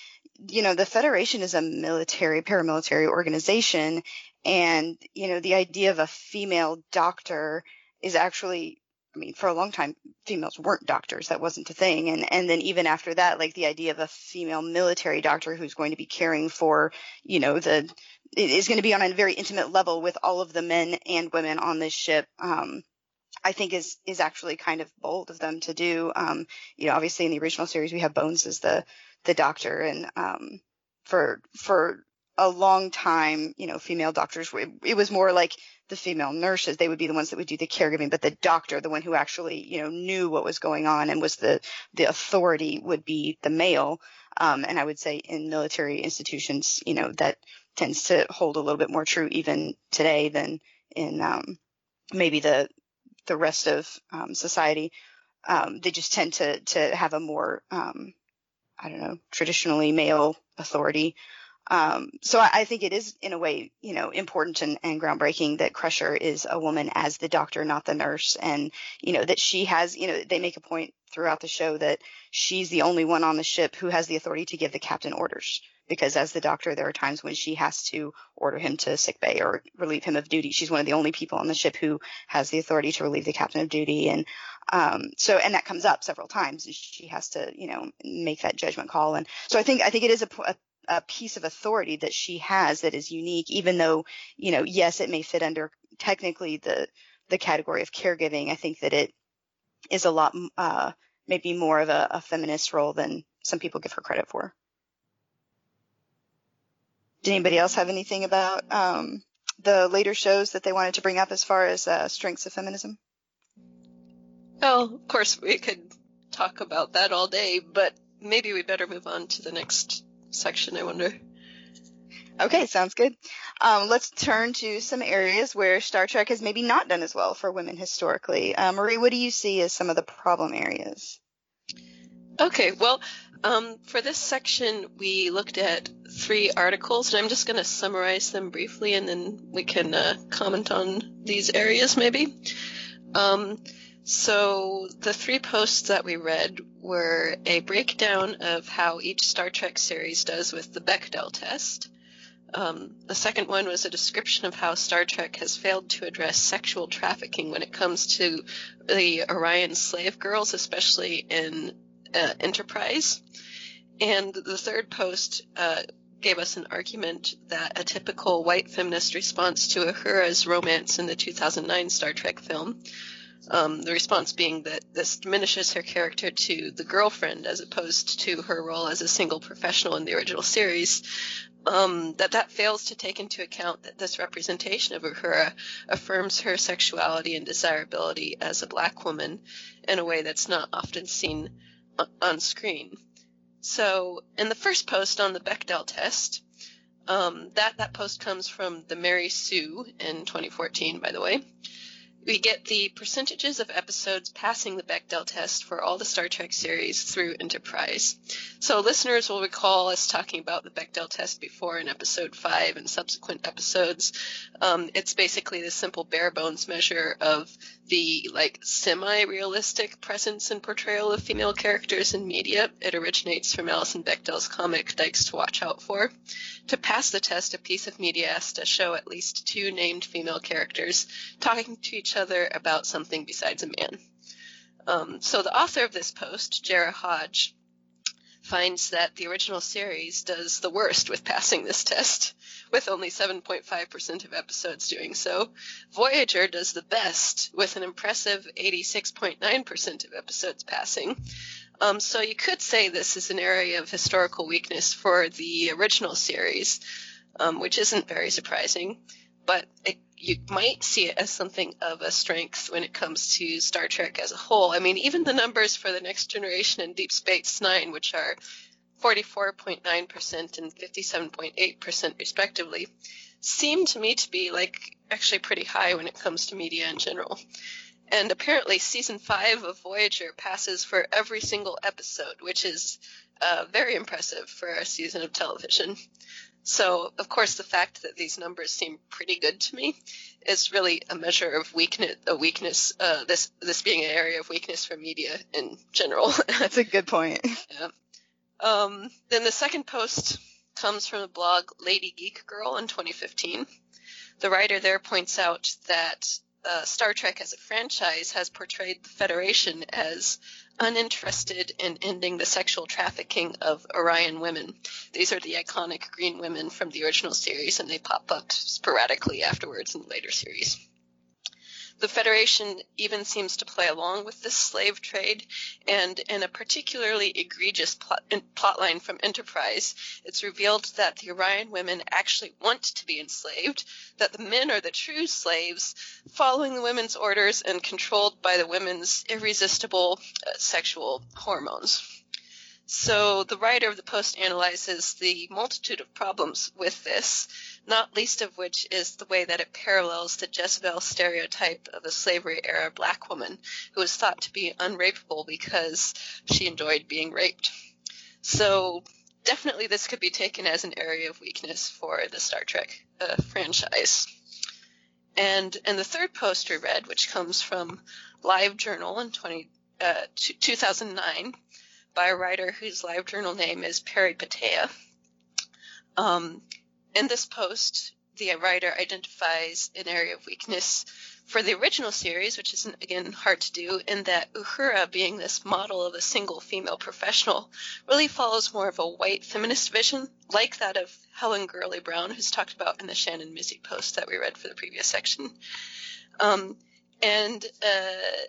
you know, the Federation is a military, paramilitary organization. And, you know, the idea of a female doctor is actually I mean, for a long time, females weren't doctors. That wasn't a thing. And, and then even after that, like the idea of a female military doctor who's going to be caring for, you know, the, is going to be on a very intimate level with all of the men and women on this ship. Um, I think is, is actually kind of bold of them to do. Um, you know, obviously in the original series, we have Bones as the, the doctor and, um, for, for a long time, you know, female doctors, were- it was more like the female nurses. They would be the ones that would do the caregiving, but the doctor, the one who actually, you know, knew what was going on and was the, the authority would be the male. Um, and I would say in military institutions, you know, that tends to hold a little bit more true even today than in, um, maybe the, the rest of, um, society. Um, they just tend to, to have a more, um, I don't know, traditionally male authority. Um, so I, I think it is in a way, you know, important and, and groundbreaking that Crusher is a woman as the doctor, not the nurse. And, you know, that she has, you know, they make a point throughout the show that she's the only one on the ship who has the authority to give the captain orders. Because as the doctor, there are times when she has to order him to sick bay or relieve him of duty. She's one of the only people on the ship who has the authority to relieve the captain of duty. And um, so, and that comes up several times. She has to, you know, make that judgment call. And so I think, I think it is a, a, a piece of authority that she has that is unique, even though, you know, yes, it may fit under technically the, the category of caregiving. I think that it is a lot, uh, maybe more of a, a feminist role than some people give her credit for. Did anybody else have anything about, um, the later shows that they wanted to bring up as far as, uh, strengths of feminism? Well, of course, we could talk about that all day, but maybe we better move on to the next section, I wonder. Okay, sounds good. Um, let's turn to some areas where Star Trek has maybe not done as well for women historically. Uh, Marie, what do you see as some of the problem areas? Okay, well, um, for this section, we looked at three articles, and I'm just going to summarize them briefly, and then we can uh, comment on these areas maybe. Um, so the three posts that we read were a breakdown of how each Star Trek series does with the Bechdel test. Um, the second one was a description of how Star Trek has failed to address sexual trafficking when it comes to the Orion slave girls, especially in uh, Enterprise. And the third post uh, gave us an argument that a typical white feminist response to Uhura's romance in the 2009 Star Trek film um, the response being that this diminishes her character to the girlfriend as opposed to her role as a single professional in the original series. Um, that that fails to take into account that this representation of Uhura affirms her sexuality and desirability as a black woman in a way that's not often seen on, screen. So, in the first post on the Bechdel test, um, that that post comes from the Mary Sue in 2014, by the way. We get the percentages of episodes passing the Bechdel test for all the Star Trek series through Enterprise. So listeners will recall us talking about the Bechdel test before in episode 5 and subsequent episodes. Um, it's basically the simple bare bones measure of the like semi-realistic presence and portrayal of female characters in media. It originates from Alison Bechdel's comic Dykes to Watch Out For. To pass the test, a piece of media has to show at least two named female characters talking to each other about something besides a man. Um, so the author of this post, Jarrah Hodge, finds that the original series does the worst with passing this test, with only 7.5% of episodes doing so. Voyager does the best, with an impressive 86.9% of episodes passing. Um, so you could say this is an area of historical weakness for the original series, um, which isn't very surprising, but it, you might see it as something of a strength when it comes to Star Trek as a whole. I mean, even the numbers for the Next Generation and Deep Space Nine, which are 44.9% and 57.8% respectively, seem to me to be like actually pretty high when it comes to media in general. And apparently, season five of Voyager passes for every single episode, which is uh, very impressive for a season of television. So, of course, the fact that these numbers seem pretty good to me is really a measure of weakness. A weakness. Uh, this this being an area of weakness for media in general. That's a good point. yeah. Um, then the second post comes from the blog Lady Geek Girl in 2015. The writer there points out that uh, Star Trek as a franchise has portrayed the Federation as uninterested in ending the sexual trafficking of Orion women. These are the iconic green women from the original series, and they pop up sporadically afterwards in the later series. The Federation even seems to play along with this slave trade, and in a particularly egregious plot, plotline from Enterprise, it's revealed that the Orion women actually want to be enslaved, that the men are the true slaves, following the women's orders and controlled by the women's irresistible uh, sexual hormones. So the writer of the post analyzes the multitude of problems with this, not least of which is the way that it parallels the Jezebel stereotype of a slavery era black woman who was thought to be unrapeable because she enjoyed being raped. So definitely this could be taken as an area of weakness for the Star Trek uh, franchise. And and the third post we read, which comes from Live Journal in 20, uh, 2009 by a writer whose live journal name is Peripeteia. Um, in this post, the writer identifies an area of weakness for the original series, which isn't, again hard to do, in that Uhura, being this model of a single female professional, really follows more of a white feminist vision, like that of Helen Gurley Brown, who's talked about in the Shannon Mizzi post that we read for the previous section. Um, and uh,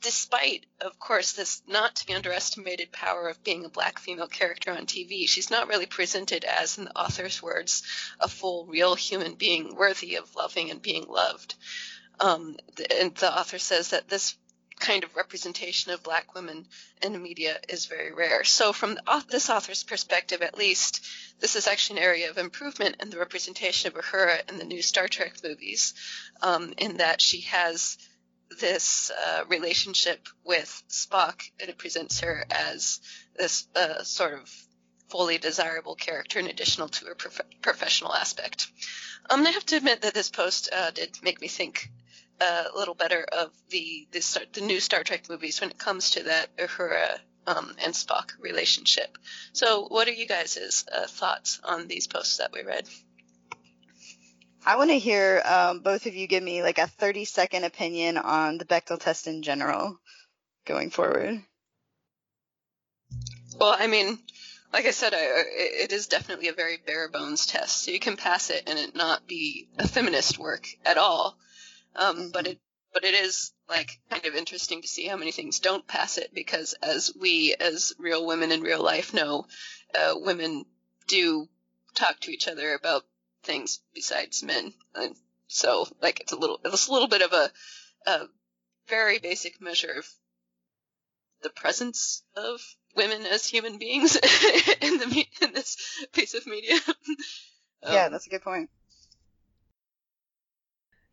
despite, of course, this not to be underestimated power of being a black female character on TV, she's not really presented as, in the author's words, a full, real human being worthy of loving and being loved. Um, and the author says that this kind of representation of black women in the media is very rare. So, from the, this author's perspective, at least, this is actually an area of improvement in the representation of Uhura in the new Star Trek movies, um, in that she has this uh, relationship with Spock, and it presents her as this uh, sort of fully desirable character in addition to her prof- professional aspect. Um, I have to admit that this post uh, did make me think a little better of the the, Star, the new Star Trek movies when it comes to that Uhura um, and Spock relationship. So, what are you guys' uh, thoughts on these posts that we read? I want to hear um, both of you give me like a 30 second opinion on the Bechdel test in general going forward. Well, I mean, like I said, I, it is definitely a very bare bones test, so you can pass it and it not be a feminist work at all. Um. But it but it is like kind of interesting to see how many things don't pass it because as we as real women in real life know, uh, women do talk to each other about things besides men. And so, like, it's a little, it's a little bit of a, a very basic measure of the presence of women as human beings in the in this piece of media. um, yeah, that's a good point.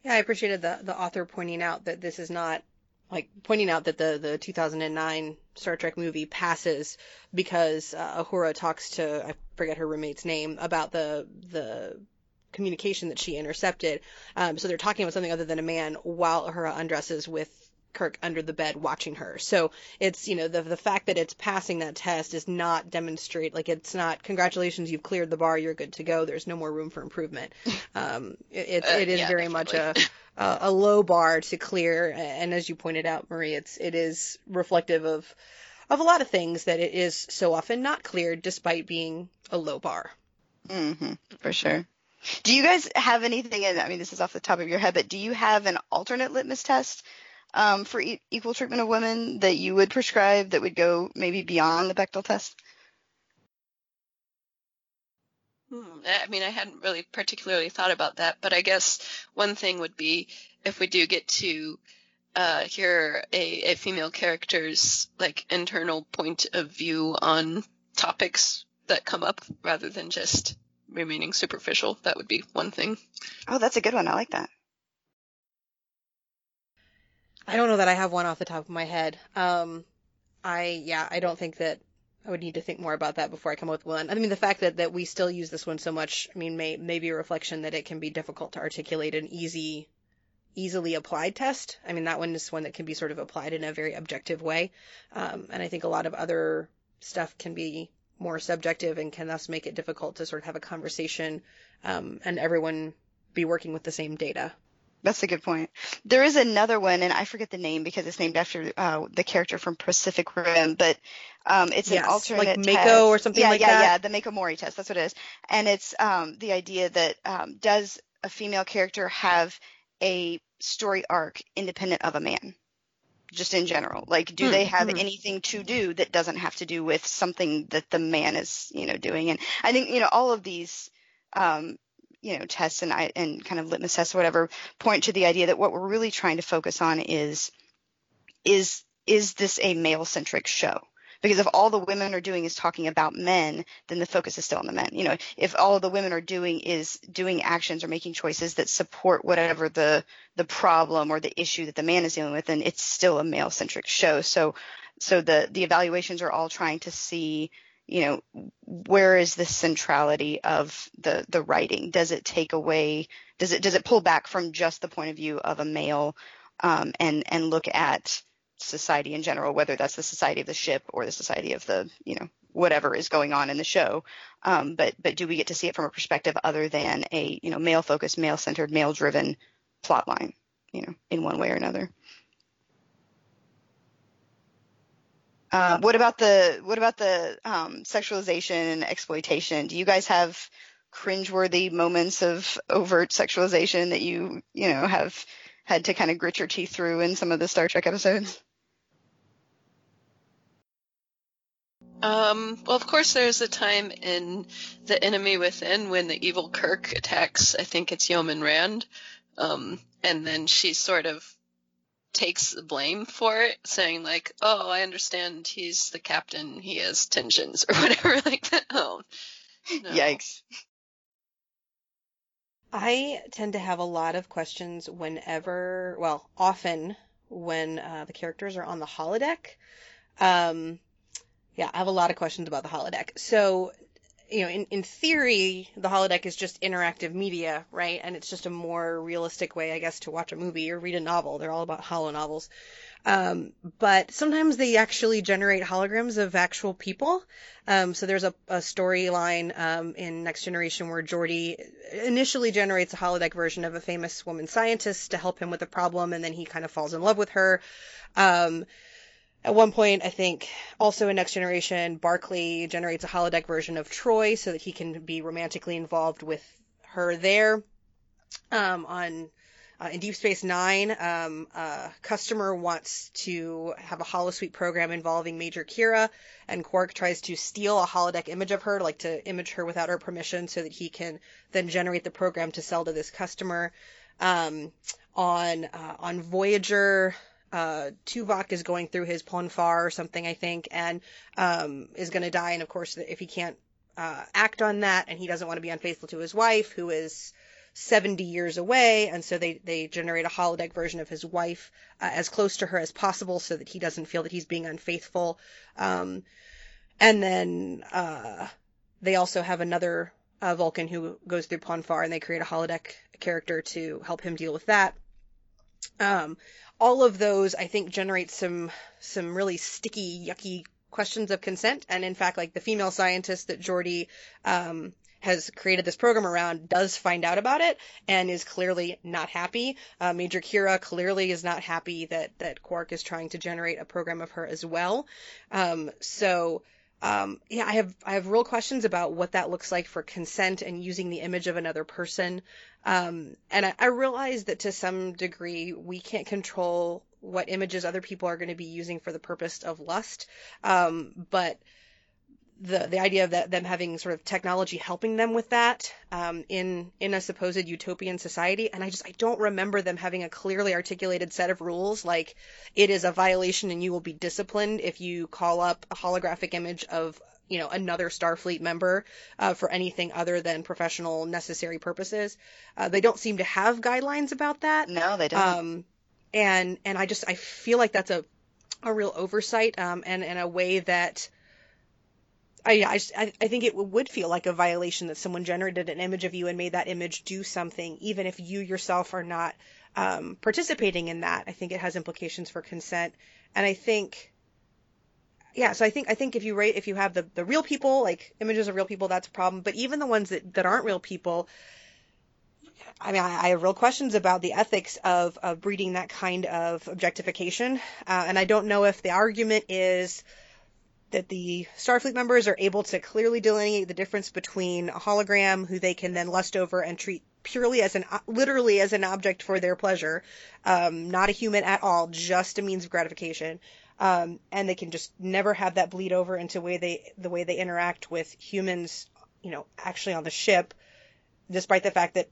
Yeah, I appreciated the the author pointing out that this is not like pointing out that the the 2009 Star Trek movie passes because uh, Uhura talks to I forget her roommate's name about the the communication that she intercepted. Um, so they're talking about something other than a man while Uhura undresses with Kirk under the bed watching her. So it's, you know, the the fact that it's passing that test is not demonstrate like it's not congratulations you've cleared the bar, you're good to go. There's no more room for improvement. Um, it, uh, it is yeah, very definitely. much a, a a low bar to clear, and as you pointed out, Marie, it's it is reflective of of a lot of things that it is so often not cleared despite being a low bar. Mm-hmm, for sure. Do you guys have anything? I mean, this is off the top of your head, but do you have an alternate litmus test um, for e- equal treatment of women that you would prescribe that would go maybe beyond the Bechdel test? Hmm, I mean, I hadn't really particularly thought about that, but I guess one thing would be if we do get to uh, hear a, a female character's like internal point of view on topics that come up rather than just remaining superficial. That would be one thing. Oh, that's a good one. I like that. I don't know that I have one off the top of my head. Um, I yeah, I don't think that I would need to think more about that before I come up with one. I mean, the fact that, that we still use this one so much, I mean, may, may be a reflection that it can be difficult to articulate an easy, easily applied test. I mean, that one is one that can be sort of applied in a very objective way. Um, and I think a lot of other stuff can be more subjective and can thus make it difficult to sort of have a conversation um, and everyone be working with the same data. That's a good point. There is another one, and I forget the name because it's named after uh, the character from Pacific Rim, but um, it's yes, an alternate like Mako test. or something yeah, like yeah, that. Yeah, yeah, the Mako Mori test. That's what it is, and it's um, the idea that um, does a female character have a story arc independent of a man? Just in general, like, do Hmm, they have hmm. anything to do that doesn't have to do with something that the man is, you know, doing? And I think, you know, all of these, um, you know, tests and I and kind of litmus tests or whatever point to the idea that what we're really trying to focus on is, is is this a male centric show? Because if all the women are doing is talking about men, then the focus is still on the men. You know, if all the women are doing is doing actions or making choices that support whatever the the problem or the issue that the man is dealing with, then it's still a male centric show. So so the the evaluations are all trying to see, you know, where is the centrality of the the writing? Does it take away does it does it pull back from just the point of view of a male um, and and look at society in general, whether that's the society of the ship or the society of the, you know, whatever is going on in the show. Um, but but do we get to see it from a perspective other than a, you know, male focused, male centered, male driven plot line, you know, in one way or another. Uh, what about the what about the um, sexualization and exploitation? Do you guys have cringeworthy moments of overt sexualization that you you know have had to kind of grit your teeth through in some of the Star Trek episodes? Um, well, of course, there's a time in The Enemy Within when the evil Kirk attacks, I think it's Yeoman Rand, um, and then she sort of takes the blame for it, saying, like, oh, I understand he's the captain, he has tensions, or whatever, like that. Oh, no. Yikes. I tend to have a lot of questions whenever, well, often when uh, the characters are on the holodeck. Um, yeah, I have a lot of questions about the holodeck. So, you know, in, in theory, the holodeck is just interactive media, right? And it's just a more realistic way, I guess, to watch a movie or read a novel. They're all about holo novels. Um, but sometimes they actually generate holograms of actual people. Um, so there's a, a storyline um, in Next Generation where Geordi initially generates a holodeck version of a famous woman scientist to help him with a problem, and then he kind of falls in love with her. Um, at one point, I think also in Next Generation, Barclay generates a holodeck version of Troi so that he can be romantically involved with her there. Um, on uh, in Deep Space Nine, um, a customer wants to have a holosuite program involving Major Kira, and Quark tries to steal a holodeck image of her, like to image her without her permission, so that he can then generate the program to sell to this customer. Um, on uh, on Voyager, uh, Tuvok is going through his Pon farr or something, I think, and um, is going to die. And of course, if he can't uh, act on that, and he doesn't want to be unfaithful to his wife, who is 70 years away, and so they, they generate a holodeck version of his wife uh, as close to her as possible so that he doesn't feel that he's being unfaithful. Um, and then uh, they also have another uh, Vulcan who goes through Pon farr, and they create a holodeck character to help him deal with that. Um, all of those, I think, generate some some really sticky, yucky questions of consent. And in fact, like the female scientist that Geordi um, has created this program around does find out about it and is clearly not happy. Uh, Major Kira clearly is not happy that that Quark is trying to generate a program of her as well. Um, so. Um, yeah, I have I have real questions about what that looks like for consent and using the image of another person. Um, and I, I realize that to some degree we can't control what images other people are going to be using for the purpose of lust. Um, but the the idea of that them having sort of technology helping them with that um, in in a supposed utopian society, and I just I don't remember them having a clearly articulated set of rules like it is a violation and you will be disciplined if you call up a holographic image of you know another Starfleet member uh, for anything other than professional necessary purposes. Uh, they don't seem to have guidelines about that. No, they don't. Um, and and I just I feel like that's a a real oversight um, and and a way that I, I, I think it would feel like a violation that someone generated an image of you and made that image do something, even if you yourself are not um, participating in that. I think it has implications for consent, and I think, yeah. So I think I think if you rate if you have the the real people, like images of real people, that's a problem. But even the ones that that aren't real people, I mean, I, I have real questions about the ethics of, of breeding that kind of objectification. Uh, and I don't know if the argument is that the Starfleet members are able to clearly delineate the difference between a hologram who they can then lust over and treat purely as an literally as an object for their pleasure, um, not a human at all, just a means of gratification. Um, and they can just never have that bleed over into way they the way they interact with humans, you know, actually on the ship, despite the fact that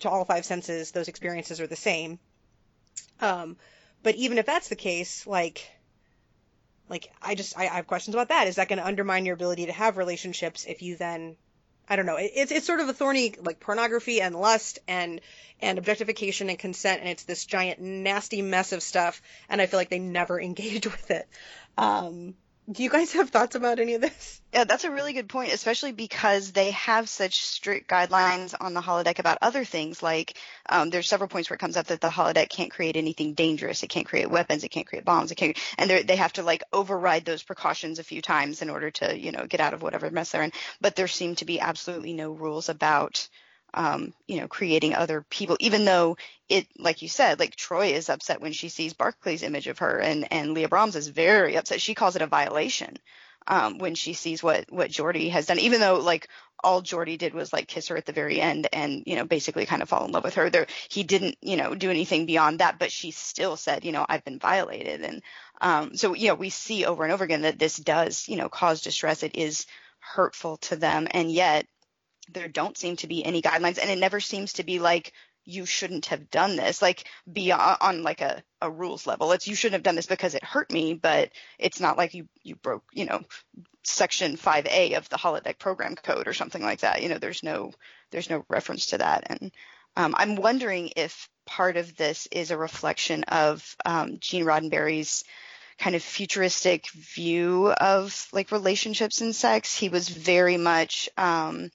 to all five senses those experiences are the same. Um, but even if that's the case, like like I just I, I have questions about that. Is that going to undermine your ability to have relationships if you then I don't know. It, it's it's sort of a thorny like pornography and lust and and objectification and consent and it's this giant nasty mess of stuff and I feel like they never engage with it. Um, do you guys have thoughts about any of this? Yeah, that's a really good point, especially because they have such strict guidelines on the holodeck about other things. Like, um, there's several points where it comes up that the holodeck can't create anything dangerous. It can't create weapons. It can't create bombs. It can't, and they have to like override those precautions a few times in order to, you know, get out of whatever mess they're in. But there seem to be absolutely no rules about um, you know, creating other people, even though it, like you said, like Troi is upset when she sees Barclay's image of her and, and Leah Brahms is very upset. She calls it a violation, um, when she sees what, what Geordi has done, even though like all Geordi did was like kiss her at the very end and, you know, basically kind of fall in love with her there. He didn't, you know, do anything beyond that, but she still said, you know, I've been violated. And, um, so, you know, we see over and over again that this does, you know, cause distress. It is hurtful to them. And yet, there don't seem to be any guidelines and it never seems to be like you shouldn't have done this like beyond on like a, a rules level. It's you shouldn't have done this because it hurt me but it's not like you you broke you know section 5a of the holodeck program code or something like that. You know there's no there's no reference to that. And um, i'm wondering if part of this is a reflection of um, gene roddenberry's kind of futuristic view of like relationships and sex. He was very much um,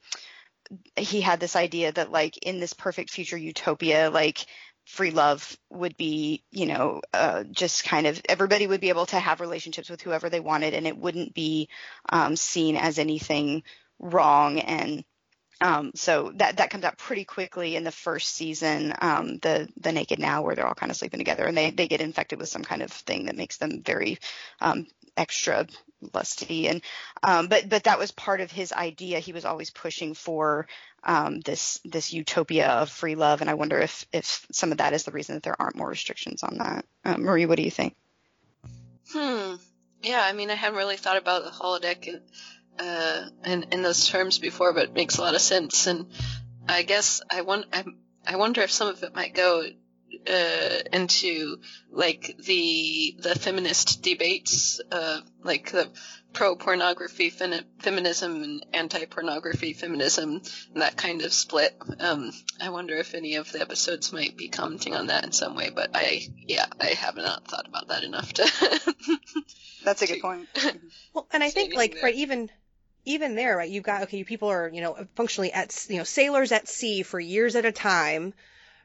he had this idea that like in this perfect future utopia, like free love would be, you know, uh, just kind of everybody would be able to have relationships with whoever they wanted, and it wouldn't be um, seen as anything wrong. And um, so that that comes out pretty quickly in the first season, um, the the Naked Now, where they're all kind of sleeping together, and they they get infected with some kind of thing that makes them very um, extra lusty. And um, but but that was part of his idea. He was always pushing for um, this this utopia of free love. And i wonder if if some of that is the reason that there aren't more restrictions on that. Uh, marie what do you think? Hmm. Yeah i mean i haven't really thought about the holodeck in, uh, in, in those terms before but it makes a lot of sense. And i guess i want I, I wonder if some of it might go uh, into like the the feminist debates, uh, like the pro pornography feminism and anti pornography feminism, and that kind of split. Um, I wonder if any of the episodes might be commenting on that in some way, but I yeah I have not thought about that enough to. That's a good point. well, and I think like there. right even even there, right? You've got okay, people are you know functionally at you know sailors at sea for years at a time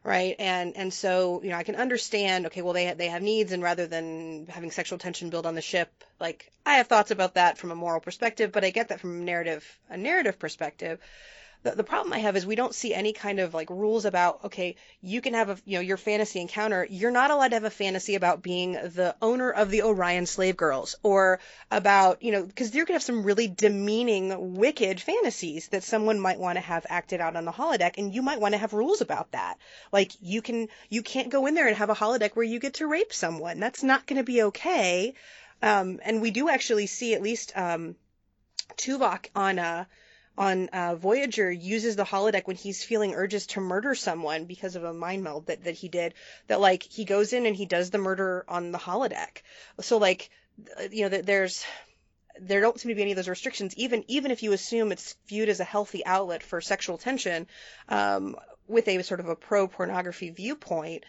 right? And and so you know I can understand. Okay, well they they have needs, and rather than having sexual tension build on the ship, like I have thoughts about that from a moral perspective, but I get that from a narrative a narrative perspective the, the problem I have is we don't see any kind of like rules about okay, you can have a you know your fantasy encounter. You're not allowed to have a fantasy about being the owner of the Orion slave girls or about you know because you're gonna have some really demeaning, wicked fantasies that someone might want to have acted out on the holodeck, and you might want to have rules about that. Like you can you can't go in there and have a holodeck where you get to rape someone. That's not going to be okay. Um, and we do actually see at least um, Tuvok on a uh, on uh, Voyager uses the holodeck when he's feeling urges to murder someone because of a mind meld that, that he did. That like he goes in and he does the murder on the holodeck. So like you know there's there don't seem to be any of those restrictions. Even even if you assume it's viewed as a healthy outlet for sexual tension, um, with a sort of a pro pornography viewpoint,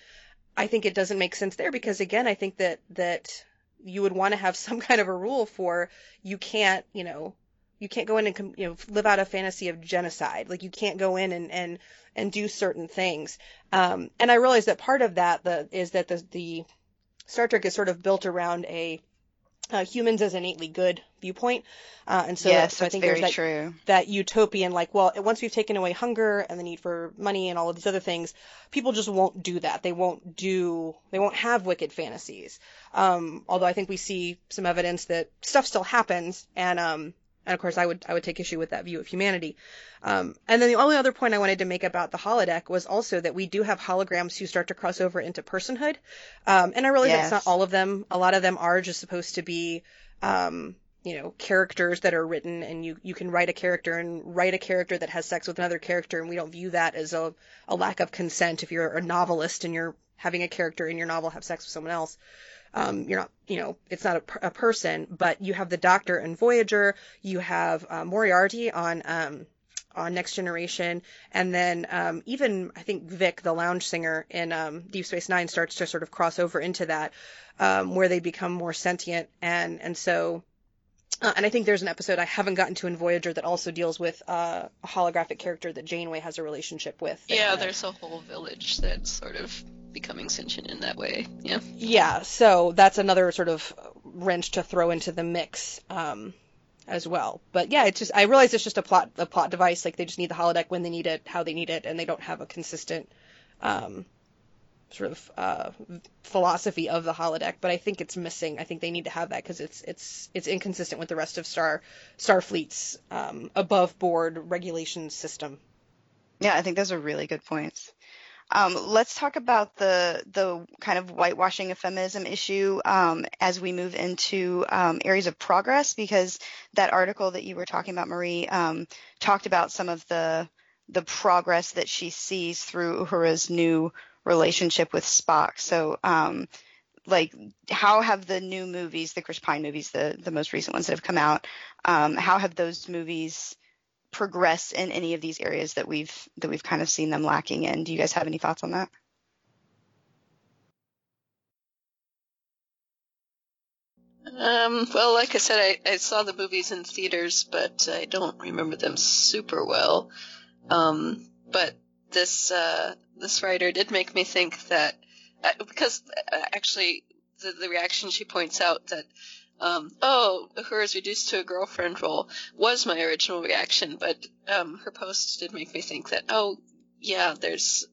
I think it doesn't make sense there because again I think that that you would want to have some kind of a rule for you can't you know you can't go in and you know live out a fantasy of genocide. Like you can't go in and and and do certain things. Um, and I realize that part of that the, is that the the Star Trek is sort of built around a uh, humans as innately good viewpoint, uh, and so, yes, so I think there's that, true. that utopian like, well, once we've taken away hunger and the need for money and all of these other things, people just won't do that. They won't do, they won't have wicked fantasies. Um, although I think we see some evidence that stuff still happens, and um, and of course I would I would take issue with that view of humanity. Um, and then the only other point I wanted to make about the holodeck was also that we do have holograms who start to cross over into personhood. Um, and I realize Yes. that's not all of them. A lot of them are just supposed to be um, you know, characters that are written and you, you can write a character and write a character that has sex with another character and we don't view that as a, a lack of consent if you're a novelist and you're having a character in your novel have sex with someone else. Um, you're not, you know, it's not a, a person, but you have the Doctor and Voyager, you have uh, Moriarty on um, on Next Generation, and then um, even I think Vic, the lounge singer in um, Deep Space Nine, starts to sort of cross over into that, um, where they become more sentient, and and so. Uh, and I think there's an episode I haven't gotten to in Voyager that also deals with uh, a holographic character that Janeway has a relationship with. Yeah, there's a whole village that's sort of becoming sentient in that way. Yeah. Yeah, so that's another sort of wrench to throw into the mix um, as well. But yeah, it's just I realize it's just a plot a plot device. Like they just need the holodeck when they need it, how they need it, and they don't have a consistent um, sort of uh, philosophy of the holodeck. But I think it's missing. I think they need to have that because it's it's it's inconsistent with the rest of Star Starfleet's um, above board regulation system. Yeah, I think those are really good points. Um, let's talk about the the kind of whitewashing of feminism issue um, as we move into um, areas of progress, because that article that you were talking about, Marie, um, talked about some of the the progress that she sees through Uhura's new relationship with Spock. So, um, like, how have the new movies, the Chris Pine movies, the the most recent ones that have come out, um, how have those movies progressed in any of these areas that we've that we've kind of seen them lacking in. Do you guys have any thoughts on that? Um, well, like I said, I, I saw the movies in theaters, but I don't remember them super well. Um, but this uh, this writer did make me think that uh, because uh, actually the, the reaction she points out that um, oh, her is reduced to a girlfriend role was my original reaction, but um, her post did make me think that oh yeah, there's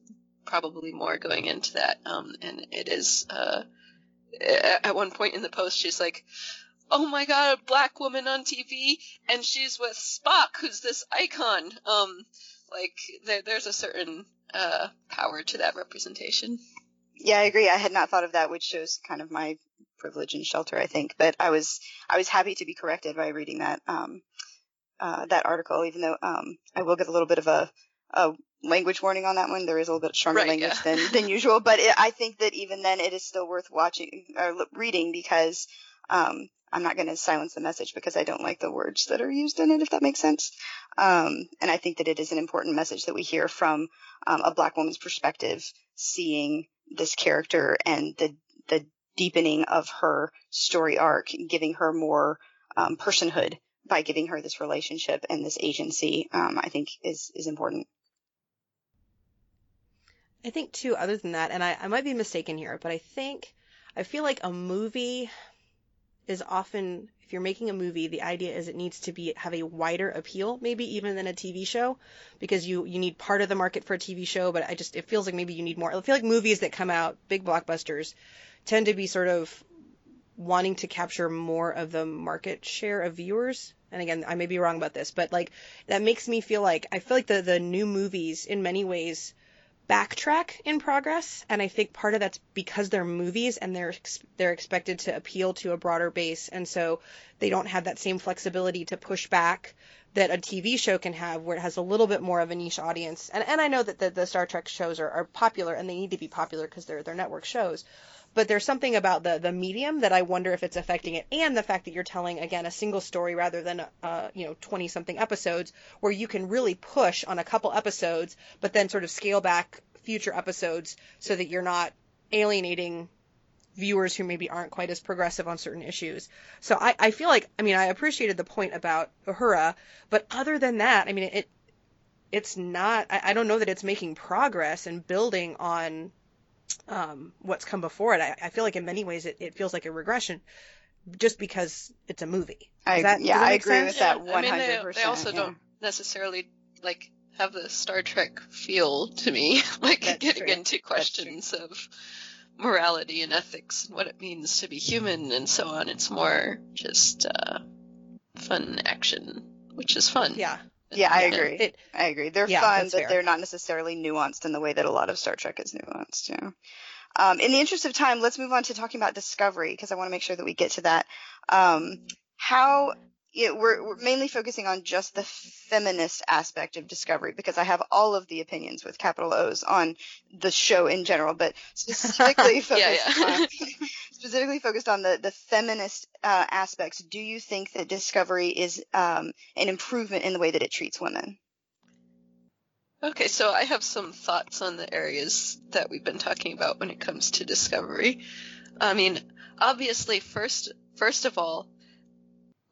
probably more going into that, um, and it is. Uh, at one point in the post, she's like, "Oh my god, a black woman on TV, and she's with Spock, who's this icon." Um, like there, there's a certain uh, power to that representation. Yeah, I agree. I had not thought of that, which shows kind of my privilege and shelter, I think. But I was I was happy to be corrected by reading that um, uh, that article, even though um, I will get a little bit of a, a language warning on that one. There is a little bit stronger Right, language yeah. than than usual, but it, I think that even then, it is still worth watching or reading because um, I'm not going to silence the message because I don't like the words that are used in it, if that makes sense. Um, and I think that it is an important message that we hear from um, a black woman's perspective, seeing this character and the the deepening of her story arc, giving her more um, personhood by giving her this relationship and this agency. Um, I think is is important. I think too, other than that, and I, I might be mistaken here, but I think I feel like a movie is often if you're making a movie, the idea is it needs to be have a wider appeal, maybe even than a TV show, because you you need part of the market for a TV show, but I just it feels like maybe you need more. I feel like movies that come out, big blockbusters, tend to be sort of wanting to capture more of the market share of viewers. And again, I may be wrong about this, but like that makes me feel like I feel like the the new movies in many ways backtrack in progress and i think part of that's because they're movies and they're they're expected to appeal to a broader base and so they don't have that same flexibility to push back that a TV show can have where it has a little bit more of a niche audience. And and I know that the, the Star Trek shows are, are popular and they need to be popular because they're they're network shows but there's something about the the medium that I wonder if it's affecting it and the fact that you're telling again a single story rather than uh you know 20 something episodes where you can really push on a couple episodes but then sort of scale back future episodes so that you're not alienating viewers who maybe aren't quite as progressive on certain issues. So I, I feel like I mean I appreciated the point about Uhura, but other than that, I mean it it's not I, I don't know that it's making progress and building on um, what's come before it. I, I feel like in many ways it, it feels like a regression just because it's a movie. I Does that- yeah, that I agree sense? with that one hundred percent. I mean, they, they also percent. don't necessarily like have the Star Trek feel to me, like That's getting true. into questions of morality and ethics and what it means to be human and so on. It's more just uh, fun action, which is fun. Yeah. Yeah, I agree. It, I agree. They're Yeah, fun, but fair. they're not necessarily nuanced in the way that a lot of Star Trek is nuanced. Yeah. Um, in the interest of time, let's move on to talking about Discovery because I want to make sure that we get to that. Um, how yeah, we're, we're mainly focusing on just the feminist aspect of Discovery because I have all of the opinions with capital O's on the show in general, but specifically focused yeah. on specifically focused on the the feminist uh, aspects. Do you think that Discovery is um, an improvement in the way that it treats women? Okay, so I have some thoughts on the areas that we've been talking about when it comes to discovery. I mean, obviously, first first of all,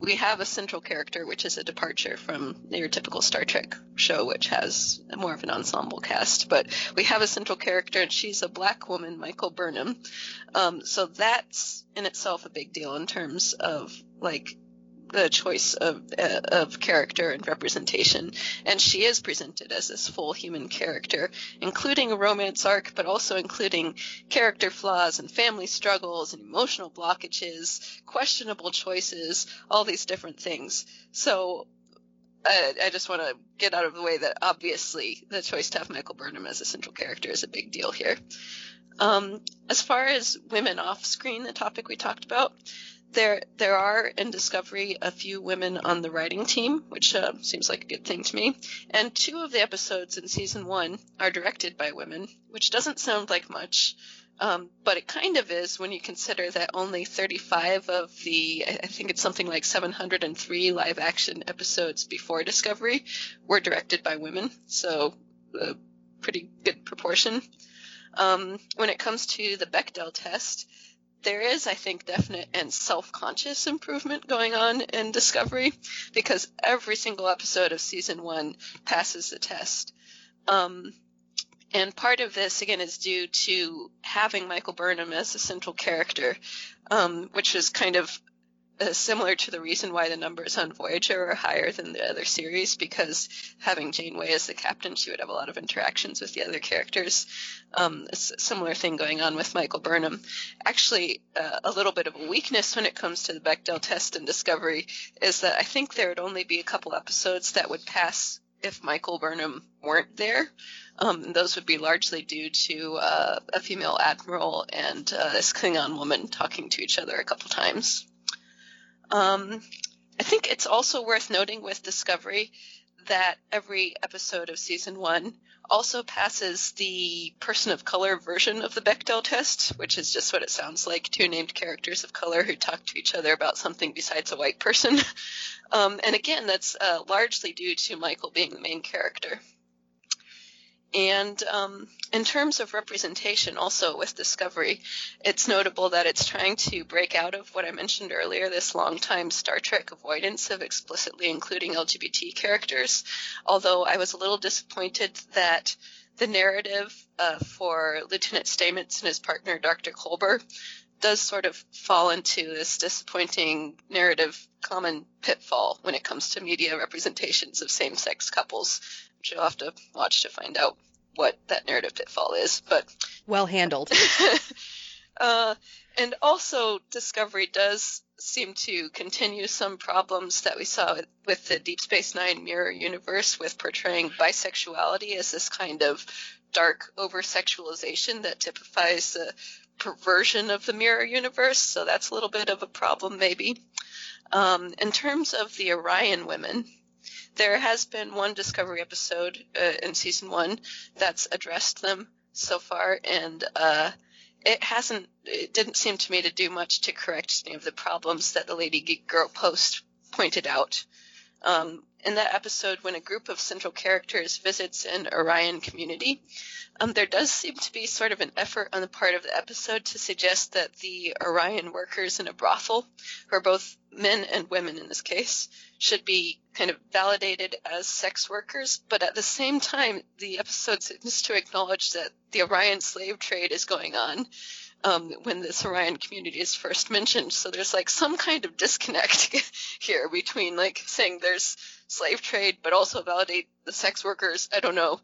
we have a central character, which is a departure from your typical Star Trek show, which has more of an ensemble cast. But we have a central character, and she's a black woman, Michael Burnham. Um, so that's in itself a big deal in terms of like the choice of uh, of character and representation. And she is presented as this full human character, including a romance arc, but also including character flaws and family struggles and emotional blockages, questionable choices, all these different things. So I, I just want to get out of the way that obviously the choice to have Michael Burnham as a central character is a big deal here. Um, as far as women off screen, the topic we talked about, there there are in Discovery a few women on the writing team, which uh, seems like a good thing to me. And two of the episodes in season one are directed by women, which doesn't sound like much, um, but it kind of is when you consider that only 35 of the I think it's something like 703 live action episodes before Discovery were directed by women. So a pretty good proportion. Um, when it comes to the Bechdel test, there is, I think, definite and self-conscious improvement going on in Discovery because every single episode of season one passes the test. Um, and part of this, again, is due to having Michael Burnham as a central character, um, which is kind of uh, similar to the reason why the numbers on Voyager are higher than the other series, because having Janeway as the captain, she would have a lot of interactions with the other characters. Um, similar thing going on with Michael Burnham. Actually, uh, a little bit of a weakness when it comes to the Bechdel test and Discovery is that I think there would only be a couple episodes that would pass if Michael Burnham weren't there. Um, those would be largely due to uh, a female admiral and uh, this Klingon woman talking to each other a couple times. Um, I think it's also worth noting with Discovery that every episode of season one also passes the person of color version of the Bechdel test, which is just what it sounds like two named characters of color who talk to each other about something besides a white person. Um, and again, that's uh, largely due to Michael being the main character. And um, in terms of representation, also with Discovery, it's notable that it's trying to break out of what I mentioned earlier this long-time Star Trek avoidance of explicitly including LGBT characters. Although I was a little disappointed that the narrative uh, for Lieutenant Stamets and his partner, Dr. Culber, does sort of fall into this disappointing narrative common pitfall when it comes to media representations of same-sex couples, you'll have to watch to find out what that narrative pitfall is. But well handled. uh, and also, Discovery does seem to continue some problems that we saw with, with the Deep Space Nine mirror universe with portraying bisexuality as this kind of dark over sexualization that typifies the perversion of the mirror universe. So that's a little bit of a problem, maybe. Um, in terms of the Orion women, there has been one Discovery episode uh, in season one that's addressed them so far, and uh, it hasn't. It didn't seem to me to do much to correct any of the problems that the Lady Geek Girl post pointed out. Um, in that episode, when a group of central characters visits an Orion community, um, there does seem to be sort of an effort on the part of the episode to suggest that the Orion workers in a brothel, who are both men and women in this case, should be kind of validated as sex workers. But at the same time, the episode seems to acknowledge that the Orion slave trade is going on. Um, when this Orion community is first mentioned. So there's like some kind of disconnect here between like saying there's slave trade, but also validate the sex workers. I don't know.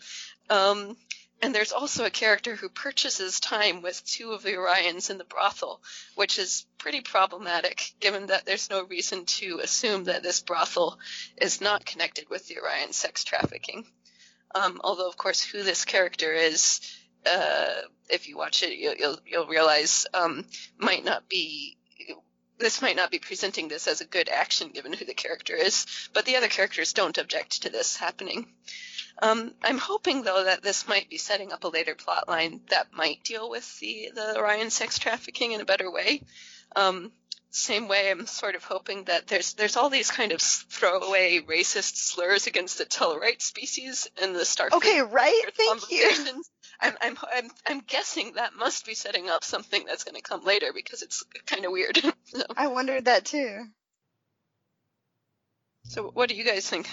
Um, and there's also a character who purchases time with two of the Orions in the brothel, which is pretty problematic given that there's no reason to assume that this brothel is not connected with the Orion sex trafficking. Um, although, of course, who this character is, uh, if you watch it, you'll, you'll, you'll realize um, might not be this might not be presenting this as a good action given who the character is, but the other characters don't object to this happening. Um, I'm hoping though that this might be setting up a later plot line that might deal with the, the Orion sex trafficking in a better way. Um, same way, I'm sort of hoping that there's there's all these kind of throwaway racist slurs against the Tellarite species in the Starfleet. Okay, right? Thank you. Conversations. I'm, I'm I'm I'm guessing that must be setting up something that's going to come later because it's kind of weird. so, I wondered that too. so what do you guys think?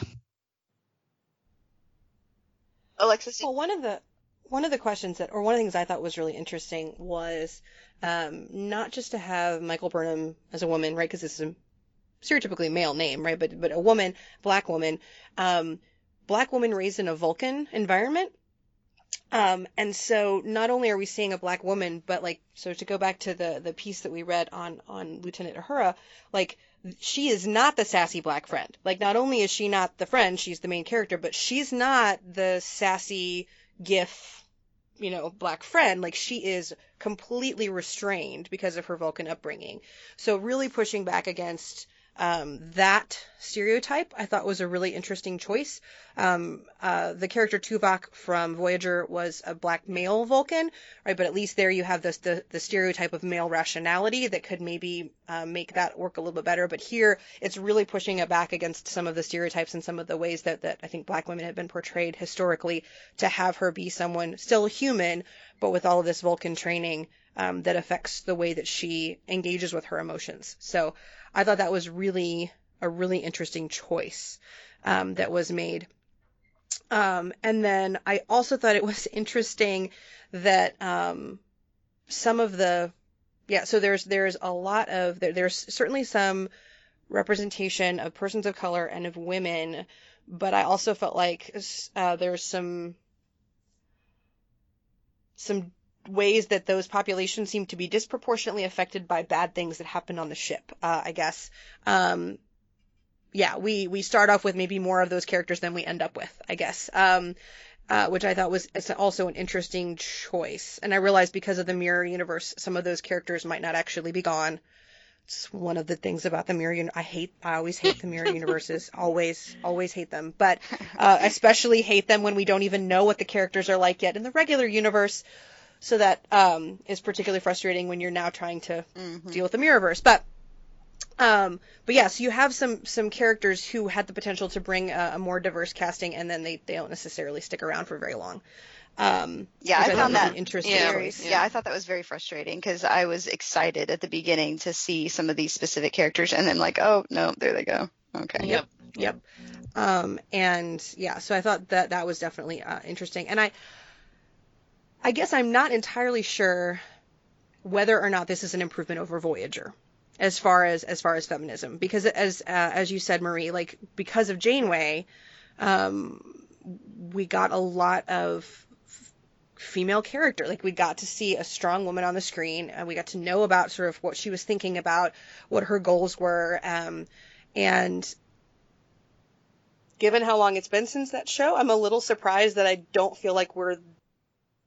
Alexis, Well, one of the one of the questions that, or one of the things I thought was really interesting was um, not just to have Michael Burnham as a woman, right? Because this is a stereotypically male name, right? But but a woman, black woman, um, black woman raised in a Vulcan environment. Um, and so not only are we seeing a black woman, but like, so to go back to the, the piece that we read on, on Lieutenant Uhura, like, she is not the sassy black friend. Like, not only is she not the friend, she's the main character, but she's not the sassy GIF, you know, black friend. Like, she is completely restrained because of her Vulcan upbringing. So really pushing back against, um, that stereotype I thought was a really interesting choice. Um, uh, the character Tuvok from Voyager was a black male Vulcan, right? But at least there you have this, the, the stereotype of male rationality that could maybe uh, make that work a little bit better. But here it's really pushing it back against some of the stereotypes and some of the ways that, that I think black women have been portrayed historically to have her be someone still human, but with all of this Vulcan training um, that affects the way that she engages with her emotions. So I thought that was really a really interesting choice um, that was made. Um, and then I also thought it was interesting that um, some of the yeah, so there's there's a lot of there, there's certainly some representation of persons of color and of women, but I also felt like uh, there's some some ways that those populations seem to be disproportionately affected by bad things that happen on the ship. Uh, I guess. Um, yeah, we we start off with maybe more of those characters than we end up with. I guess. Um, uh, which I thought was also an interesting choice. And I realized because of the mirror universe, some of those characters might not actually be gone. It's one of the things about the mirror. Un- I hate. I always hate the mirror universes. always, always hate them. But uh, especially hate them when we don't even know what the characters are like yet in the regular universe. So that um, is particularly frustrating when you're now trying to Mhm. deal with the mirrorverse. But um, but yeah, so you have some some characters who had the potential to bring a, a more diverse casting, and then they, they don't necessarily stick around for very long. Um, Yeah, which I found that interesting Yeah. choice. yeah. I thought that was very frustrating because I was excited at the beginning to see some of these specific characters, and then like, oh no, there they go. Okay. Yep. Yep. Um, and yeah, so I thought that that was definitely uh, interesting. And I, I guess I'm not entirely sure whether or not this is an improvement over Voyager, as far as as far as feminism, because as uh, as you said, Marie, like because of Janeway, um, we got a lot of f- female character. Like we got to see a strong woman on the screen, and we got to know about sort of what she was thinking about, what her goals were, um, and given how long it's been since that show, I'm a little surprised that I don't feel like we're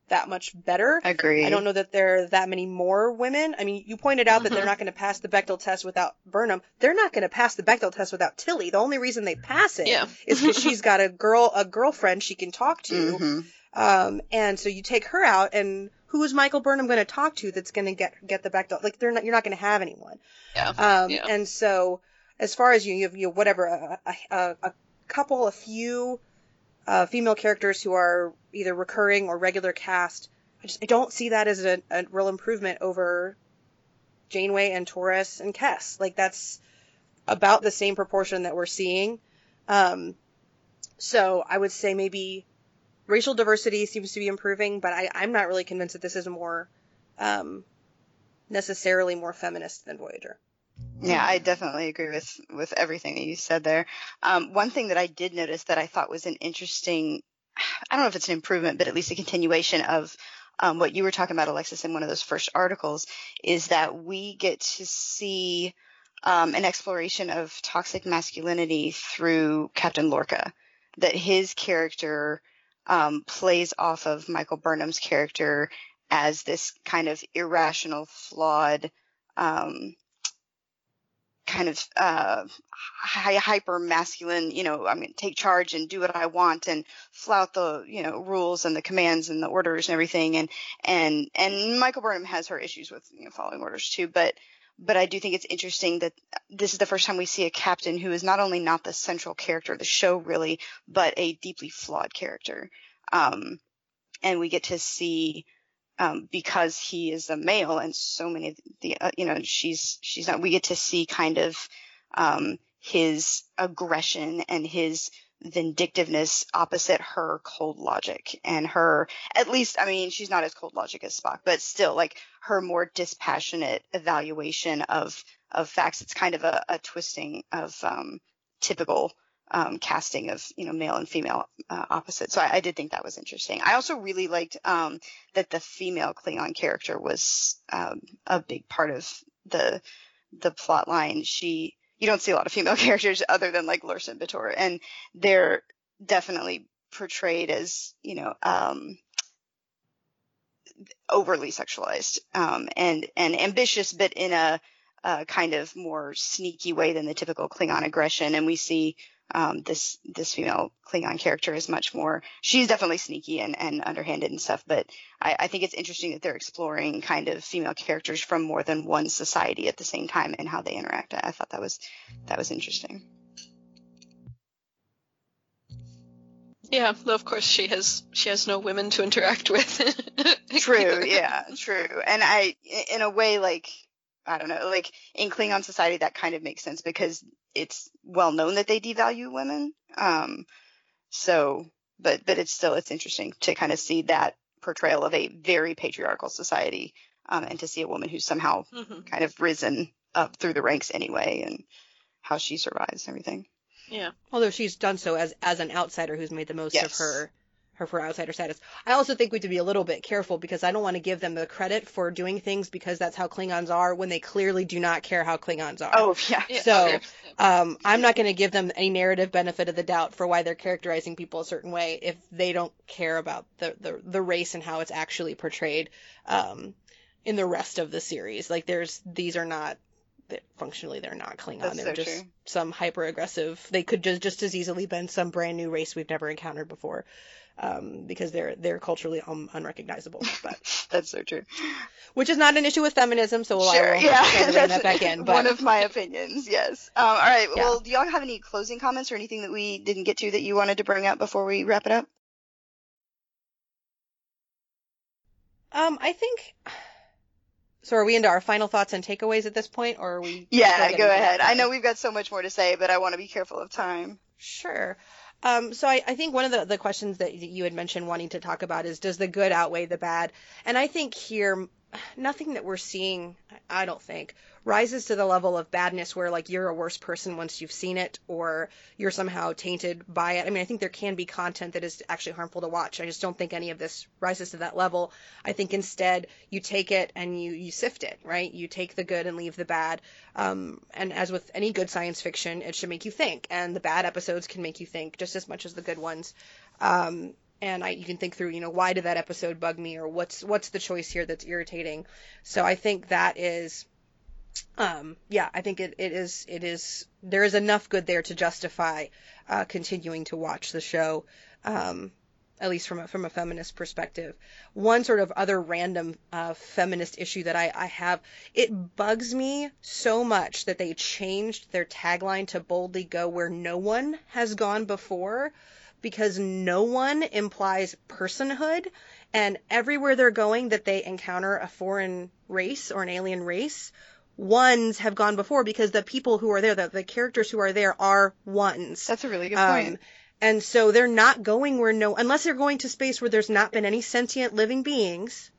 that much better. Agree. I don't know that there are that many more women. I mean, you pointed out that they're Mhm. not going to pass the Bechdel test without Burnham. They're not going to pass the Bechdel test without Tilly. The only reason they pass it Yeah. is because she's got a girl, a girlfriend she can talk to. Mhm. Um, and so you take her out, and who is Michael Burnham going to talk to that's going to get get the Bechdel? Like they're not, you're not going to have anyone. Yeah. Um, Yeah. and so as far as you, you have you know, whatever a, a, a, a couple, a few uh, female characters who are either recurring or regular cast. I just I don't see that as a, a real improvement over Janeway and Torres and Kes. Like that's about the same proportion that we're seeing. Um, so I would say maybe racial diversity seems to be improving, but I, I'm not really convinced that this is more um, necessarily more feminist than Voyager. Yeah, I definitely agree with with everything that you said there. Um, one thing that I did notice that I thought was an interesting I don't know if it's an improvement, but at least a continuation of um, what you were talking about, Alexis, in one of those first articles, is that we get to see um, an exploration of toxic masculinity through Captain Lorca. That his character um, plays off of Michael Burnham's character as this kind of irrational, flawed, um, kind of uh, hyper masculine, you know, I'm going to take charge and do what I want and flout the, you know, rules and the commands and the orders and everything. And, and, and Michael Burnham has her issues with, you know, following orders too, but, but I do think it's interesting that this is the first time we see a captain who is not only not the central character of the show really, but a deeply flawed character. Um, and we get to see, um, because he is a male and so many of the, uh, you know, she's, she's not, we get to see kind of, um, his aggression and his vindictiveness opposite her cold logic and her at least i mean she's not as cold logic as spock but still like her more dispassionate evaluation of of facts. It's kind of a, a twisting of um, typical um, casting of you know male and female uh, opposites. So I, I, did think that was interesting. I also really liked um, that the female klingon character was um, a big part of the the plot line. She you don't see a lot of female characters other than like Lursa and B'Etor, and they're definitely portrayed as you know um, overly sexualized um, and and ambitious, but in a, a, kind of more sneaky way than the typical Klingon aggression. And we see um, this this female Klingon character is much more. She's definitely sneaky and, and underhanded and stuff, but I, I think it's interesting that they're exploring kind of female characters from more than one society at the same time and how they interact. I thought that was that was interesting. Yeah, though of course she has she has no women to interact with. true, yeah, true. And I in a way like I don't know, like in Klingon society that kind of makes sense because it's well known that they devalue women. Um, so, but but it's still it's interesting to kind of see that portrayal of a very patriarchal society, um, and to see a woman who's somehow mm-hmm. kind of risen up through the ranks anyway, and how she survives everything. Yeah. Although she's done so as as an outsider who's made the most yes. of her her for outsider status. I also think we have to be a little bit careful because I don't want to give them the credit for doing things because that's how Klingons are when they clearly do not care how Klingons are. Oh yeah. So um, I'm not going to give them any narrative benefit of the doubt for why they're characterizing people a certain way if they don't care about the the, the race and how it's actually portrayed um, in the rest of the series. Like there's these are not functionally they're not Klingon. That's they're so just true. some hyper aggressive. They could just just as easily been some brand new race we've never encountered before um, because they're they're culturally un- unrecognizable. But that's so true. Which is not an issue with feminism, so we'll, sure, I will yeah, bring that back in. But... One of my opinions, yes. Um, all right. Yeah. Well, do y'all have any closing comments or anything that we didn't get to that you wanted to bring up before we wrap it up? Um, I think. So are we into our final thoughts and takeaways at this point, or are we? Yeah, go ahead. I know we've got so much more to say, but I want to be careful of time. Sure. Um, so I, I, think one of the, the questions that you had mentioned wanting to talk about is does the good outweigh the bad? And I think here, nothing that we're seeing, I don't think, rises to the level of badness where like you're a worse person once you've seen it or you're somehow tainted by it. I mean, I think there can be content that is actually harmful to watch. I just don't think any of this rises to that level. I think instead you take it and you you sift it, right? You take the good and leave the bad. Um, and as with any good science fiction, it should make you think, and the bad episodes can make you think just as much as the good ones. Um, and I, you can think through, you know, why did that episode bug me, or what's what's the choice here that's irritating. So I think that is um, yeah, I think it, it is it is there is enough good there to justify uh, continuing to watch the show, um, at least from a, from a feminist perspective. One sort of other random uh, feminist issue that I, I have it bugs me so much that they changed their tagline to boldly go where no one has gone before because no one implies personhood and everywhere they're going that they encounter a foreign race or an alien race ones have gone before because the people who are there, the, the characters who are there are ones. That's a really good um, point. And so they're not going where no, unless they're going to space where there's not been any sentient living beings.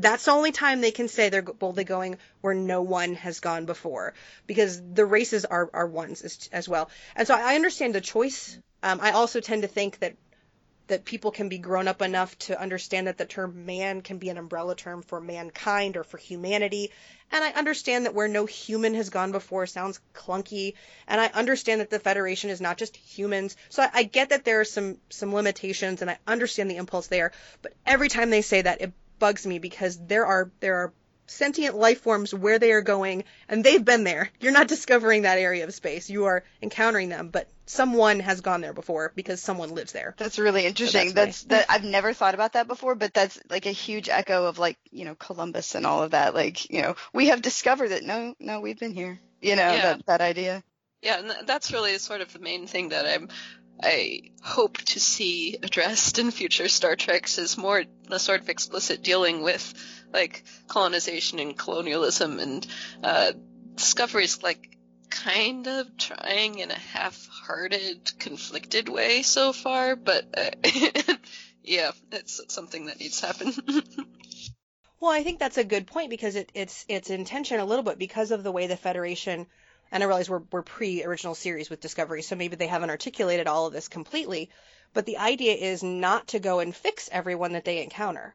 That's the only time they can say they're boldly going where no one has gone before, because the races are are ones as, as well. And so I understand the choice. Um, I also tend to think that that people can be grown up enough to understand that the term man can be an umbrella term for mankind or for humanity. And I understand that where no human has gone before sounds clunky. And I understand that the Federation is not just humans. So I, I get that there are some, some limitations and I understand the impulse there. But every time they say that, it bugs me because there are, there are sentient life forms where they are going and they've been there. You're not discovering that area of space. You are encountering them, but someone has gone there before because someone lives there. That's really interesting. that's that's, that I've never thought about that before, but that's like a huge echo of like, you know, Columbus and all of that. Like, you know, we have discovered that no, no, we've been here. You know, Yeah. that that idea. Yeah, and that's really sort of the main thing that I'm I hope to see addressed in future Star Treks is more the sort of explicit dealing with like colonization and colonialism and uh, Discovery's like kind of trying in a half-hearted, conflicted way so far, but uh, yeah, it's something that needs to happen. Well, I think that's a good point because it, it's it's intention a little bit because of the way the Federation, and I realize we're we're pre-original series with Discovery, so maybe they haven't articulated all of this completely, but the idea is not to go and fix everyone that they encounter.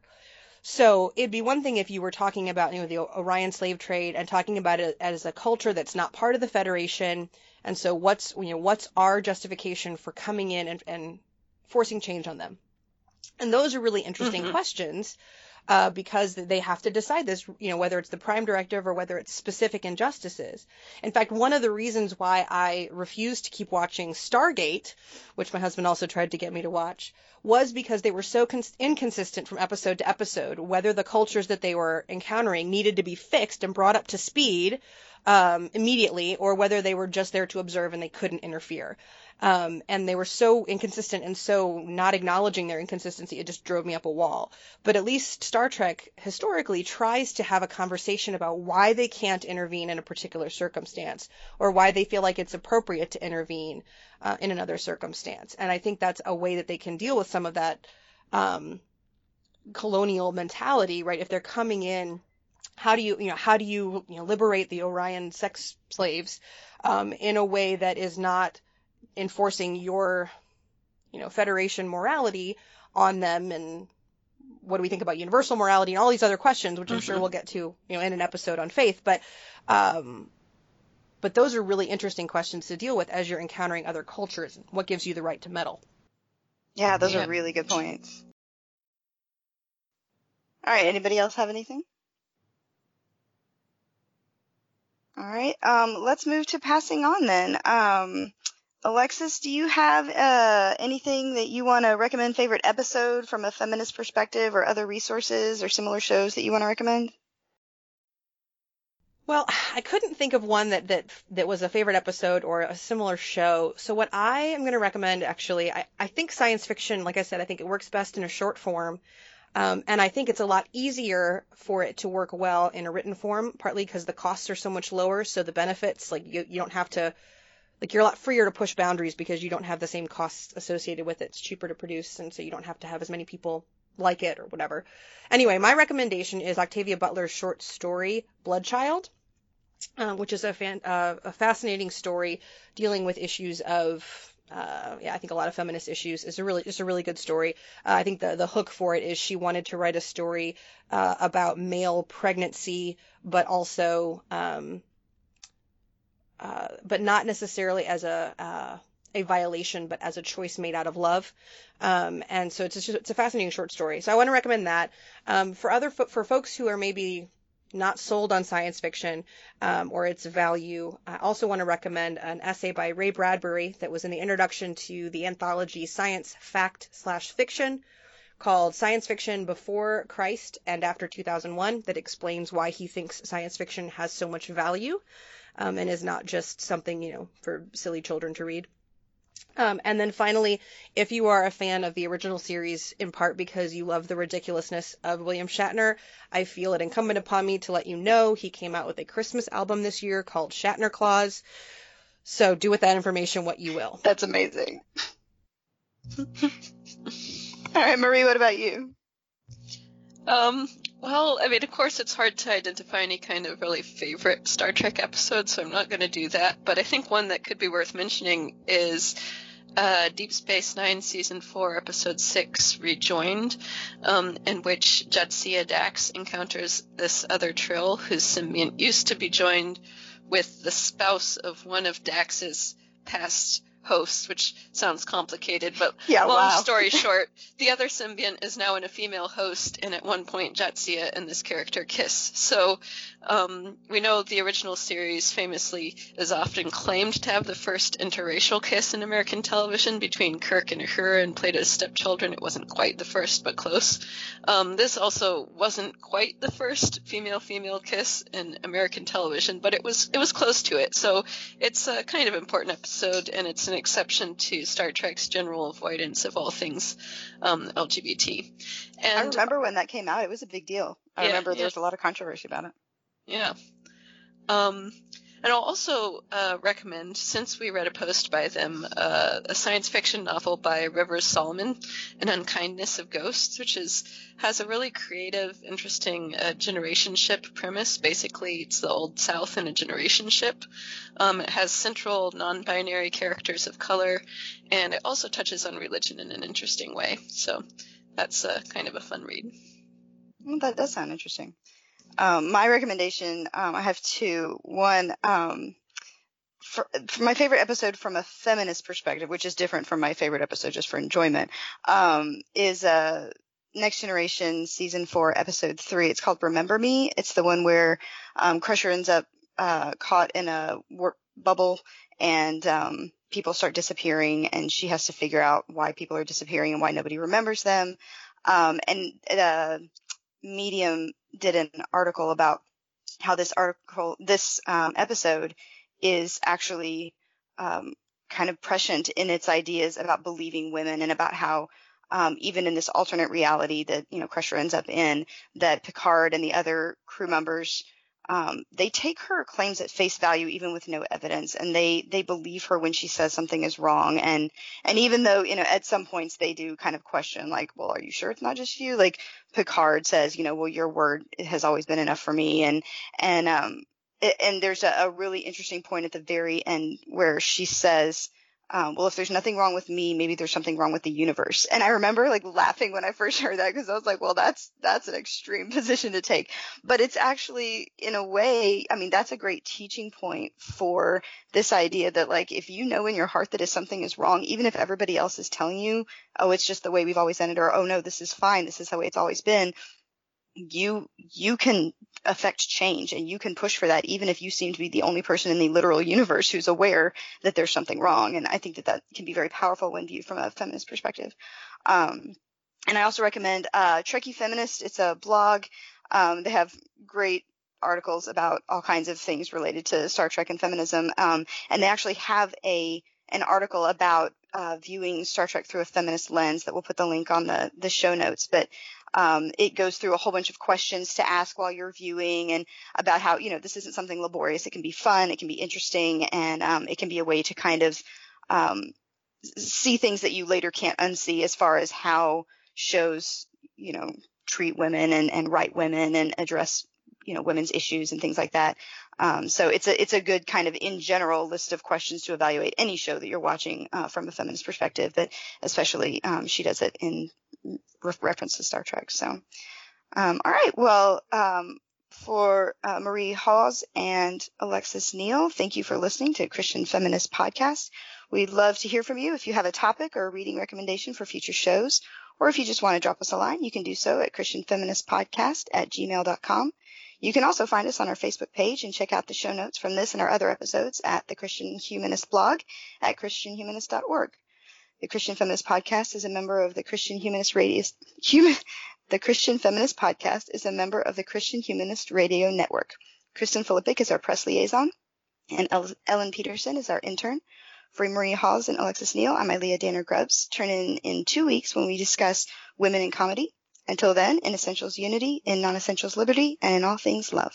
So it'd be one thing if you were talking about you know the Orion slave trade and talking about it as a culture that's not part of the Federation, and so what's you know what's our justification for coming in and, and forcing change on them? And those are really interesting Mhm. questions uh, because they have to decide this, you know, whether it's the prime directive or whether it's specific injustices. In fact, one of the reasons why I refused to keep watching Stargate, which my husband also tried to get me to watch, was because they were so cons- inconsistent from episode to episode, whether the cultures that they were encountering needed to be fixed and brought up to speed um, immediately, or whether they were just there to observe and they couldn't interfere. Um, and they were so inconsistent and so not acknowledging their inconsistency, it just drove me up a wall. But at least Star Trek historically tries to have a conversation about why they can't intervene in a particular circumstance or why they feel like it's appropriate to intervene uh, in another circumstance. And I think that's a way that they can deal with some of that um, colonial mentality, right? If they're coming in, how do you, you know, how do you, you know, liberate the Orion sex slaves um, in a way that is not enforcing your, you know, Federation morality on them and what do we think about universal morality and all these other questions, which I'm sure Mhm. we'll get to, you know, in an episode on faith. But, um, but those are really interesting questions to deal with as you're encountering other cultures. What gives you the right to meddle? Yeah, those Yeah. are really good points. All right, anybody else have anything? All right, um, let's move to passing on then. Um, Alexis, do you have uh, anything that you want to recommend? Favorite episode from a feminist perspective, or other resources or similar shows that you want to recommend? Well, I couldn't think of one that that that was a favorite episode or a similar show. So what I am going to recommend actually, I, I think science fiction, like I said, I think it works best in a short form. Um, and I think it's a lot easier for it to work well in a written form, partly because the costs are so much lower. So the benefits, like you, you don't have to, like you're a lot freer to push boundaries because you don't have the same costs associated with it. It's cheaper to produce, and so you don't have to have as many people like it or whatever. Anyway, my recommendation is Octavia Butler's short story Bloodchild, um, which is a, fan, uh, a fascinating story dealing with issues of uh, yeah, I think a lot of feminist issues. It's a really, it's a really good story. Uh, I think the the hook for it is she wanted to write a story uh, about male pregnancy, but also, um, uh, but not necessarily as a uh, a violation, but as a choice made out of love. Um, and so it's just, it's a fascinating short story. So I want to recommend that. Um, for other fo- for folks who are maybe not sold on science fiction um, or its value, I also want to recommend an essay by Ray Bradbury that was in the introduction to the anthology Science Fact slash Fiction called Science Fiction Before Christ and After 2001 that explains why he thinks science fiction has so much value um, and is not just something, you know, for silly children to read. Um, and then finally, if you are a fan of the original series, in part because you love the ridiculousness of William Shatner, I feel it incumbent upon me to let you know he came out with a Christmas album this year called Shatner Claus. So do with that information what you will. That's amazing. All right, Marie, what about you? Um, well, I mean, of course, it's hard to identify any kind of really favorite Star Trek episode, so I'm not going to do that. But I think one that could be worth mentioning is uh, Deep Space Nine season four, episode six, Rejoined, um, in which Jadzia Dax encounters this other Trill whose symbiont used to be joined with the spouse of one of Dax's past hosts, which sounds complicated, but Yeah, long wow. story short, the other symbiont is now in a female host, and at one point, Jadzia and this character kiss. So um, we know the original series famously is often claimed to have the first interracial kiss in American television between Kirk and Uhura and Plato's stepchildren. It wasn't quite the first, but close. Um, this also wasn't quite the first female-female kiss in American television, but it was it was close to it. So it's a kind of important episode, and it's an exception to Star Trek's general avoidance of all things um, LGBT. And I remember when that came out. It was a big deal. I Yeah, remember yeah. there was a lot of controversy about it. Yeah. Um, and I'll also uh, recommend, since we read a post by them, uh, a science fiction novel by Rivers Solomon, An Unkindness of Ghosts, which is has a really creative, interesting uh, generation ship premise. Basically, it's the Old South in a generation ship. Um, it has central non-binary characters of color, and it also touches on religion in an interesting way. So that's uh, kind of a fun read. Well, that does sound interesting. Um, my recommendation, um, I have two. One, um, for, for my favorite episode from a feminist perspective, which is different from my favorite episode just for enjoyment, um, is uh, Next Generation season four, episode three. It's called Remember Me. It's the one where um, Crusher ends up uh, caught in a warp bubble and um, people start disappearing, and she has to figure out why people are disappearing and why nobody remembers them. Um, and uh, Medium did an article about how this article, this um, episode, is actually um, kind of prescient in its ideas about believing women and about how um, even in this alternate reality that you know Crusher ends up in, that Picard and the other crew members um, they take her claims at face value even with no evidence, and they they believe her when she says something is wrong, and and even though you know at some points they do kind of question like, well, are you sure it's not just you? Like Picard says, you know, well, your word has always been enough for me, and and um it, and there's a, a really interesting point at the very end where she says. Um, well, if there's nothing wrong with me, maybe there's something wrong with the universe. And I remember like laughing when I first heard that because I was like, well, that's that's an extreme position to take. But it's actually, in a way, I mean, that's a great teaching point for this idea that like if you know in your heart that if something is wrong, even if everybody else is telling you, oh, it's just the way we've always it, or oh no, this is fine, this is the way it's always been, you you can affect change and you can push for that even if you seem to be the only person in the literal universe who's aware that there's something wrong. And i think that that can be very powerful when viewed from a feminist perspective. Um, and i also recommend uh, trekkie feminist. It's a blog. Um, they have great articles about all kinds of things related to star trek and feminism. Um, and they actually have a an article about uh, viewing Star Trek through a feminist lens that we'll put the link on the, the show notes. But um, it goes through a whole bunch of questions to ask while you're viewing and about how, you know, this isn't something laborious. It can be fun, it can be interesting, and um, it can be a way to kind of um, see things that you later can't unsee as far as how shows, you know, treat women and, and write women and address you know women's issues and things like that. Um, so it's a it's a good kind of in general list of questions to evaluate any show that you're watching uh, from a feminist perspective. But especially um, she does it in re- reference to Star Trek. So um, all right, well. Um, for uh, Marie Hause and Alexis Neil, thank you for listening to Christian Feminist Podcast. We'd love to hear from you if you have a topic or a reading recommendation for future shows, or if you just want to drop us a line, you can do so at christianfeministpodcast at gmail.com. You can also find us on our Facebook page and check out the show notes from this and our other episodes at the Christian Humanist blog at christianhumanist.org. The Christian Feminist Podcast is a member of the Christian Humanist Radio. Human, the Christian Feminist Podcast is a member of the Christian Humanist Radio Network. Kristen Filippic is our press liaison, and El- Ellen Peterson is our intern. For Marie Hause and Alexis Neil, I'm Ilia Danner Grubbs. Turn in in two weeks when we discuss women in comedy. Until then, in essentials unity, in non-essentials liberty, and in all things love.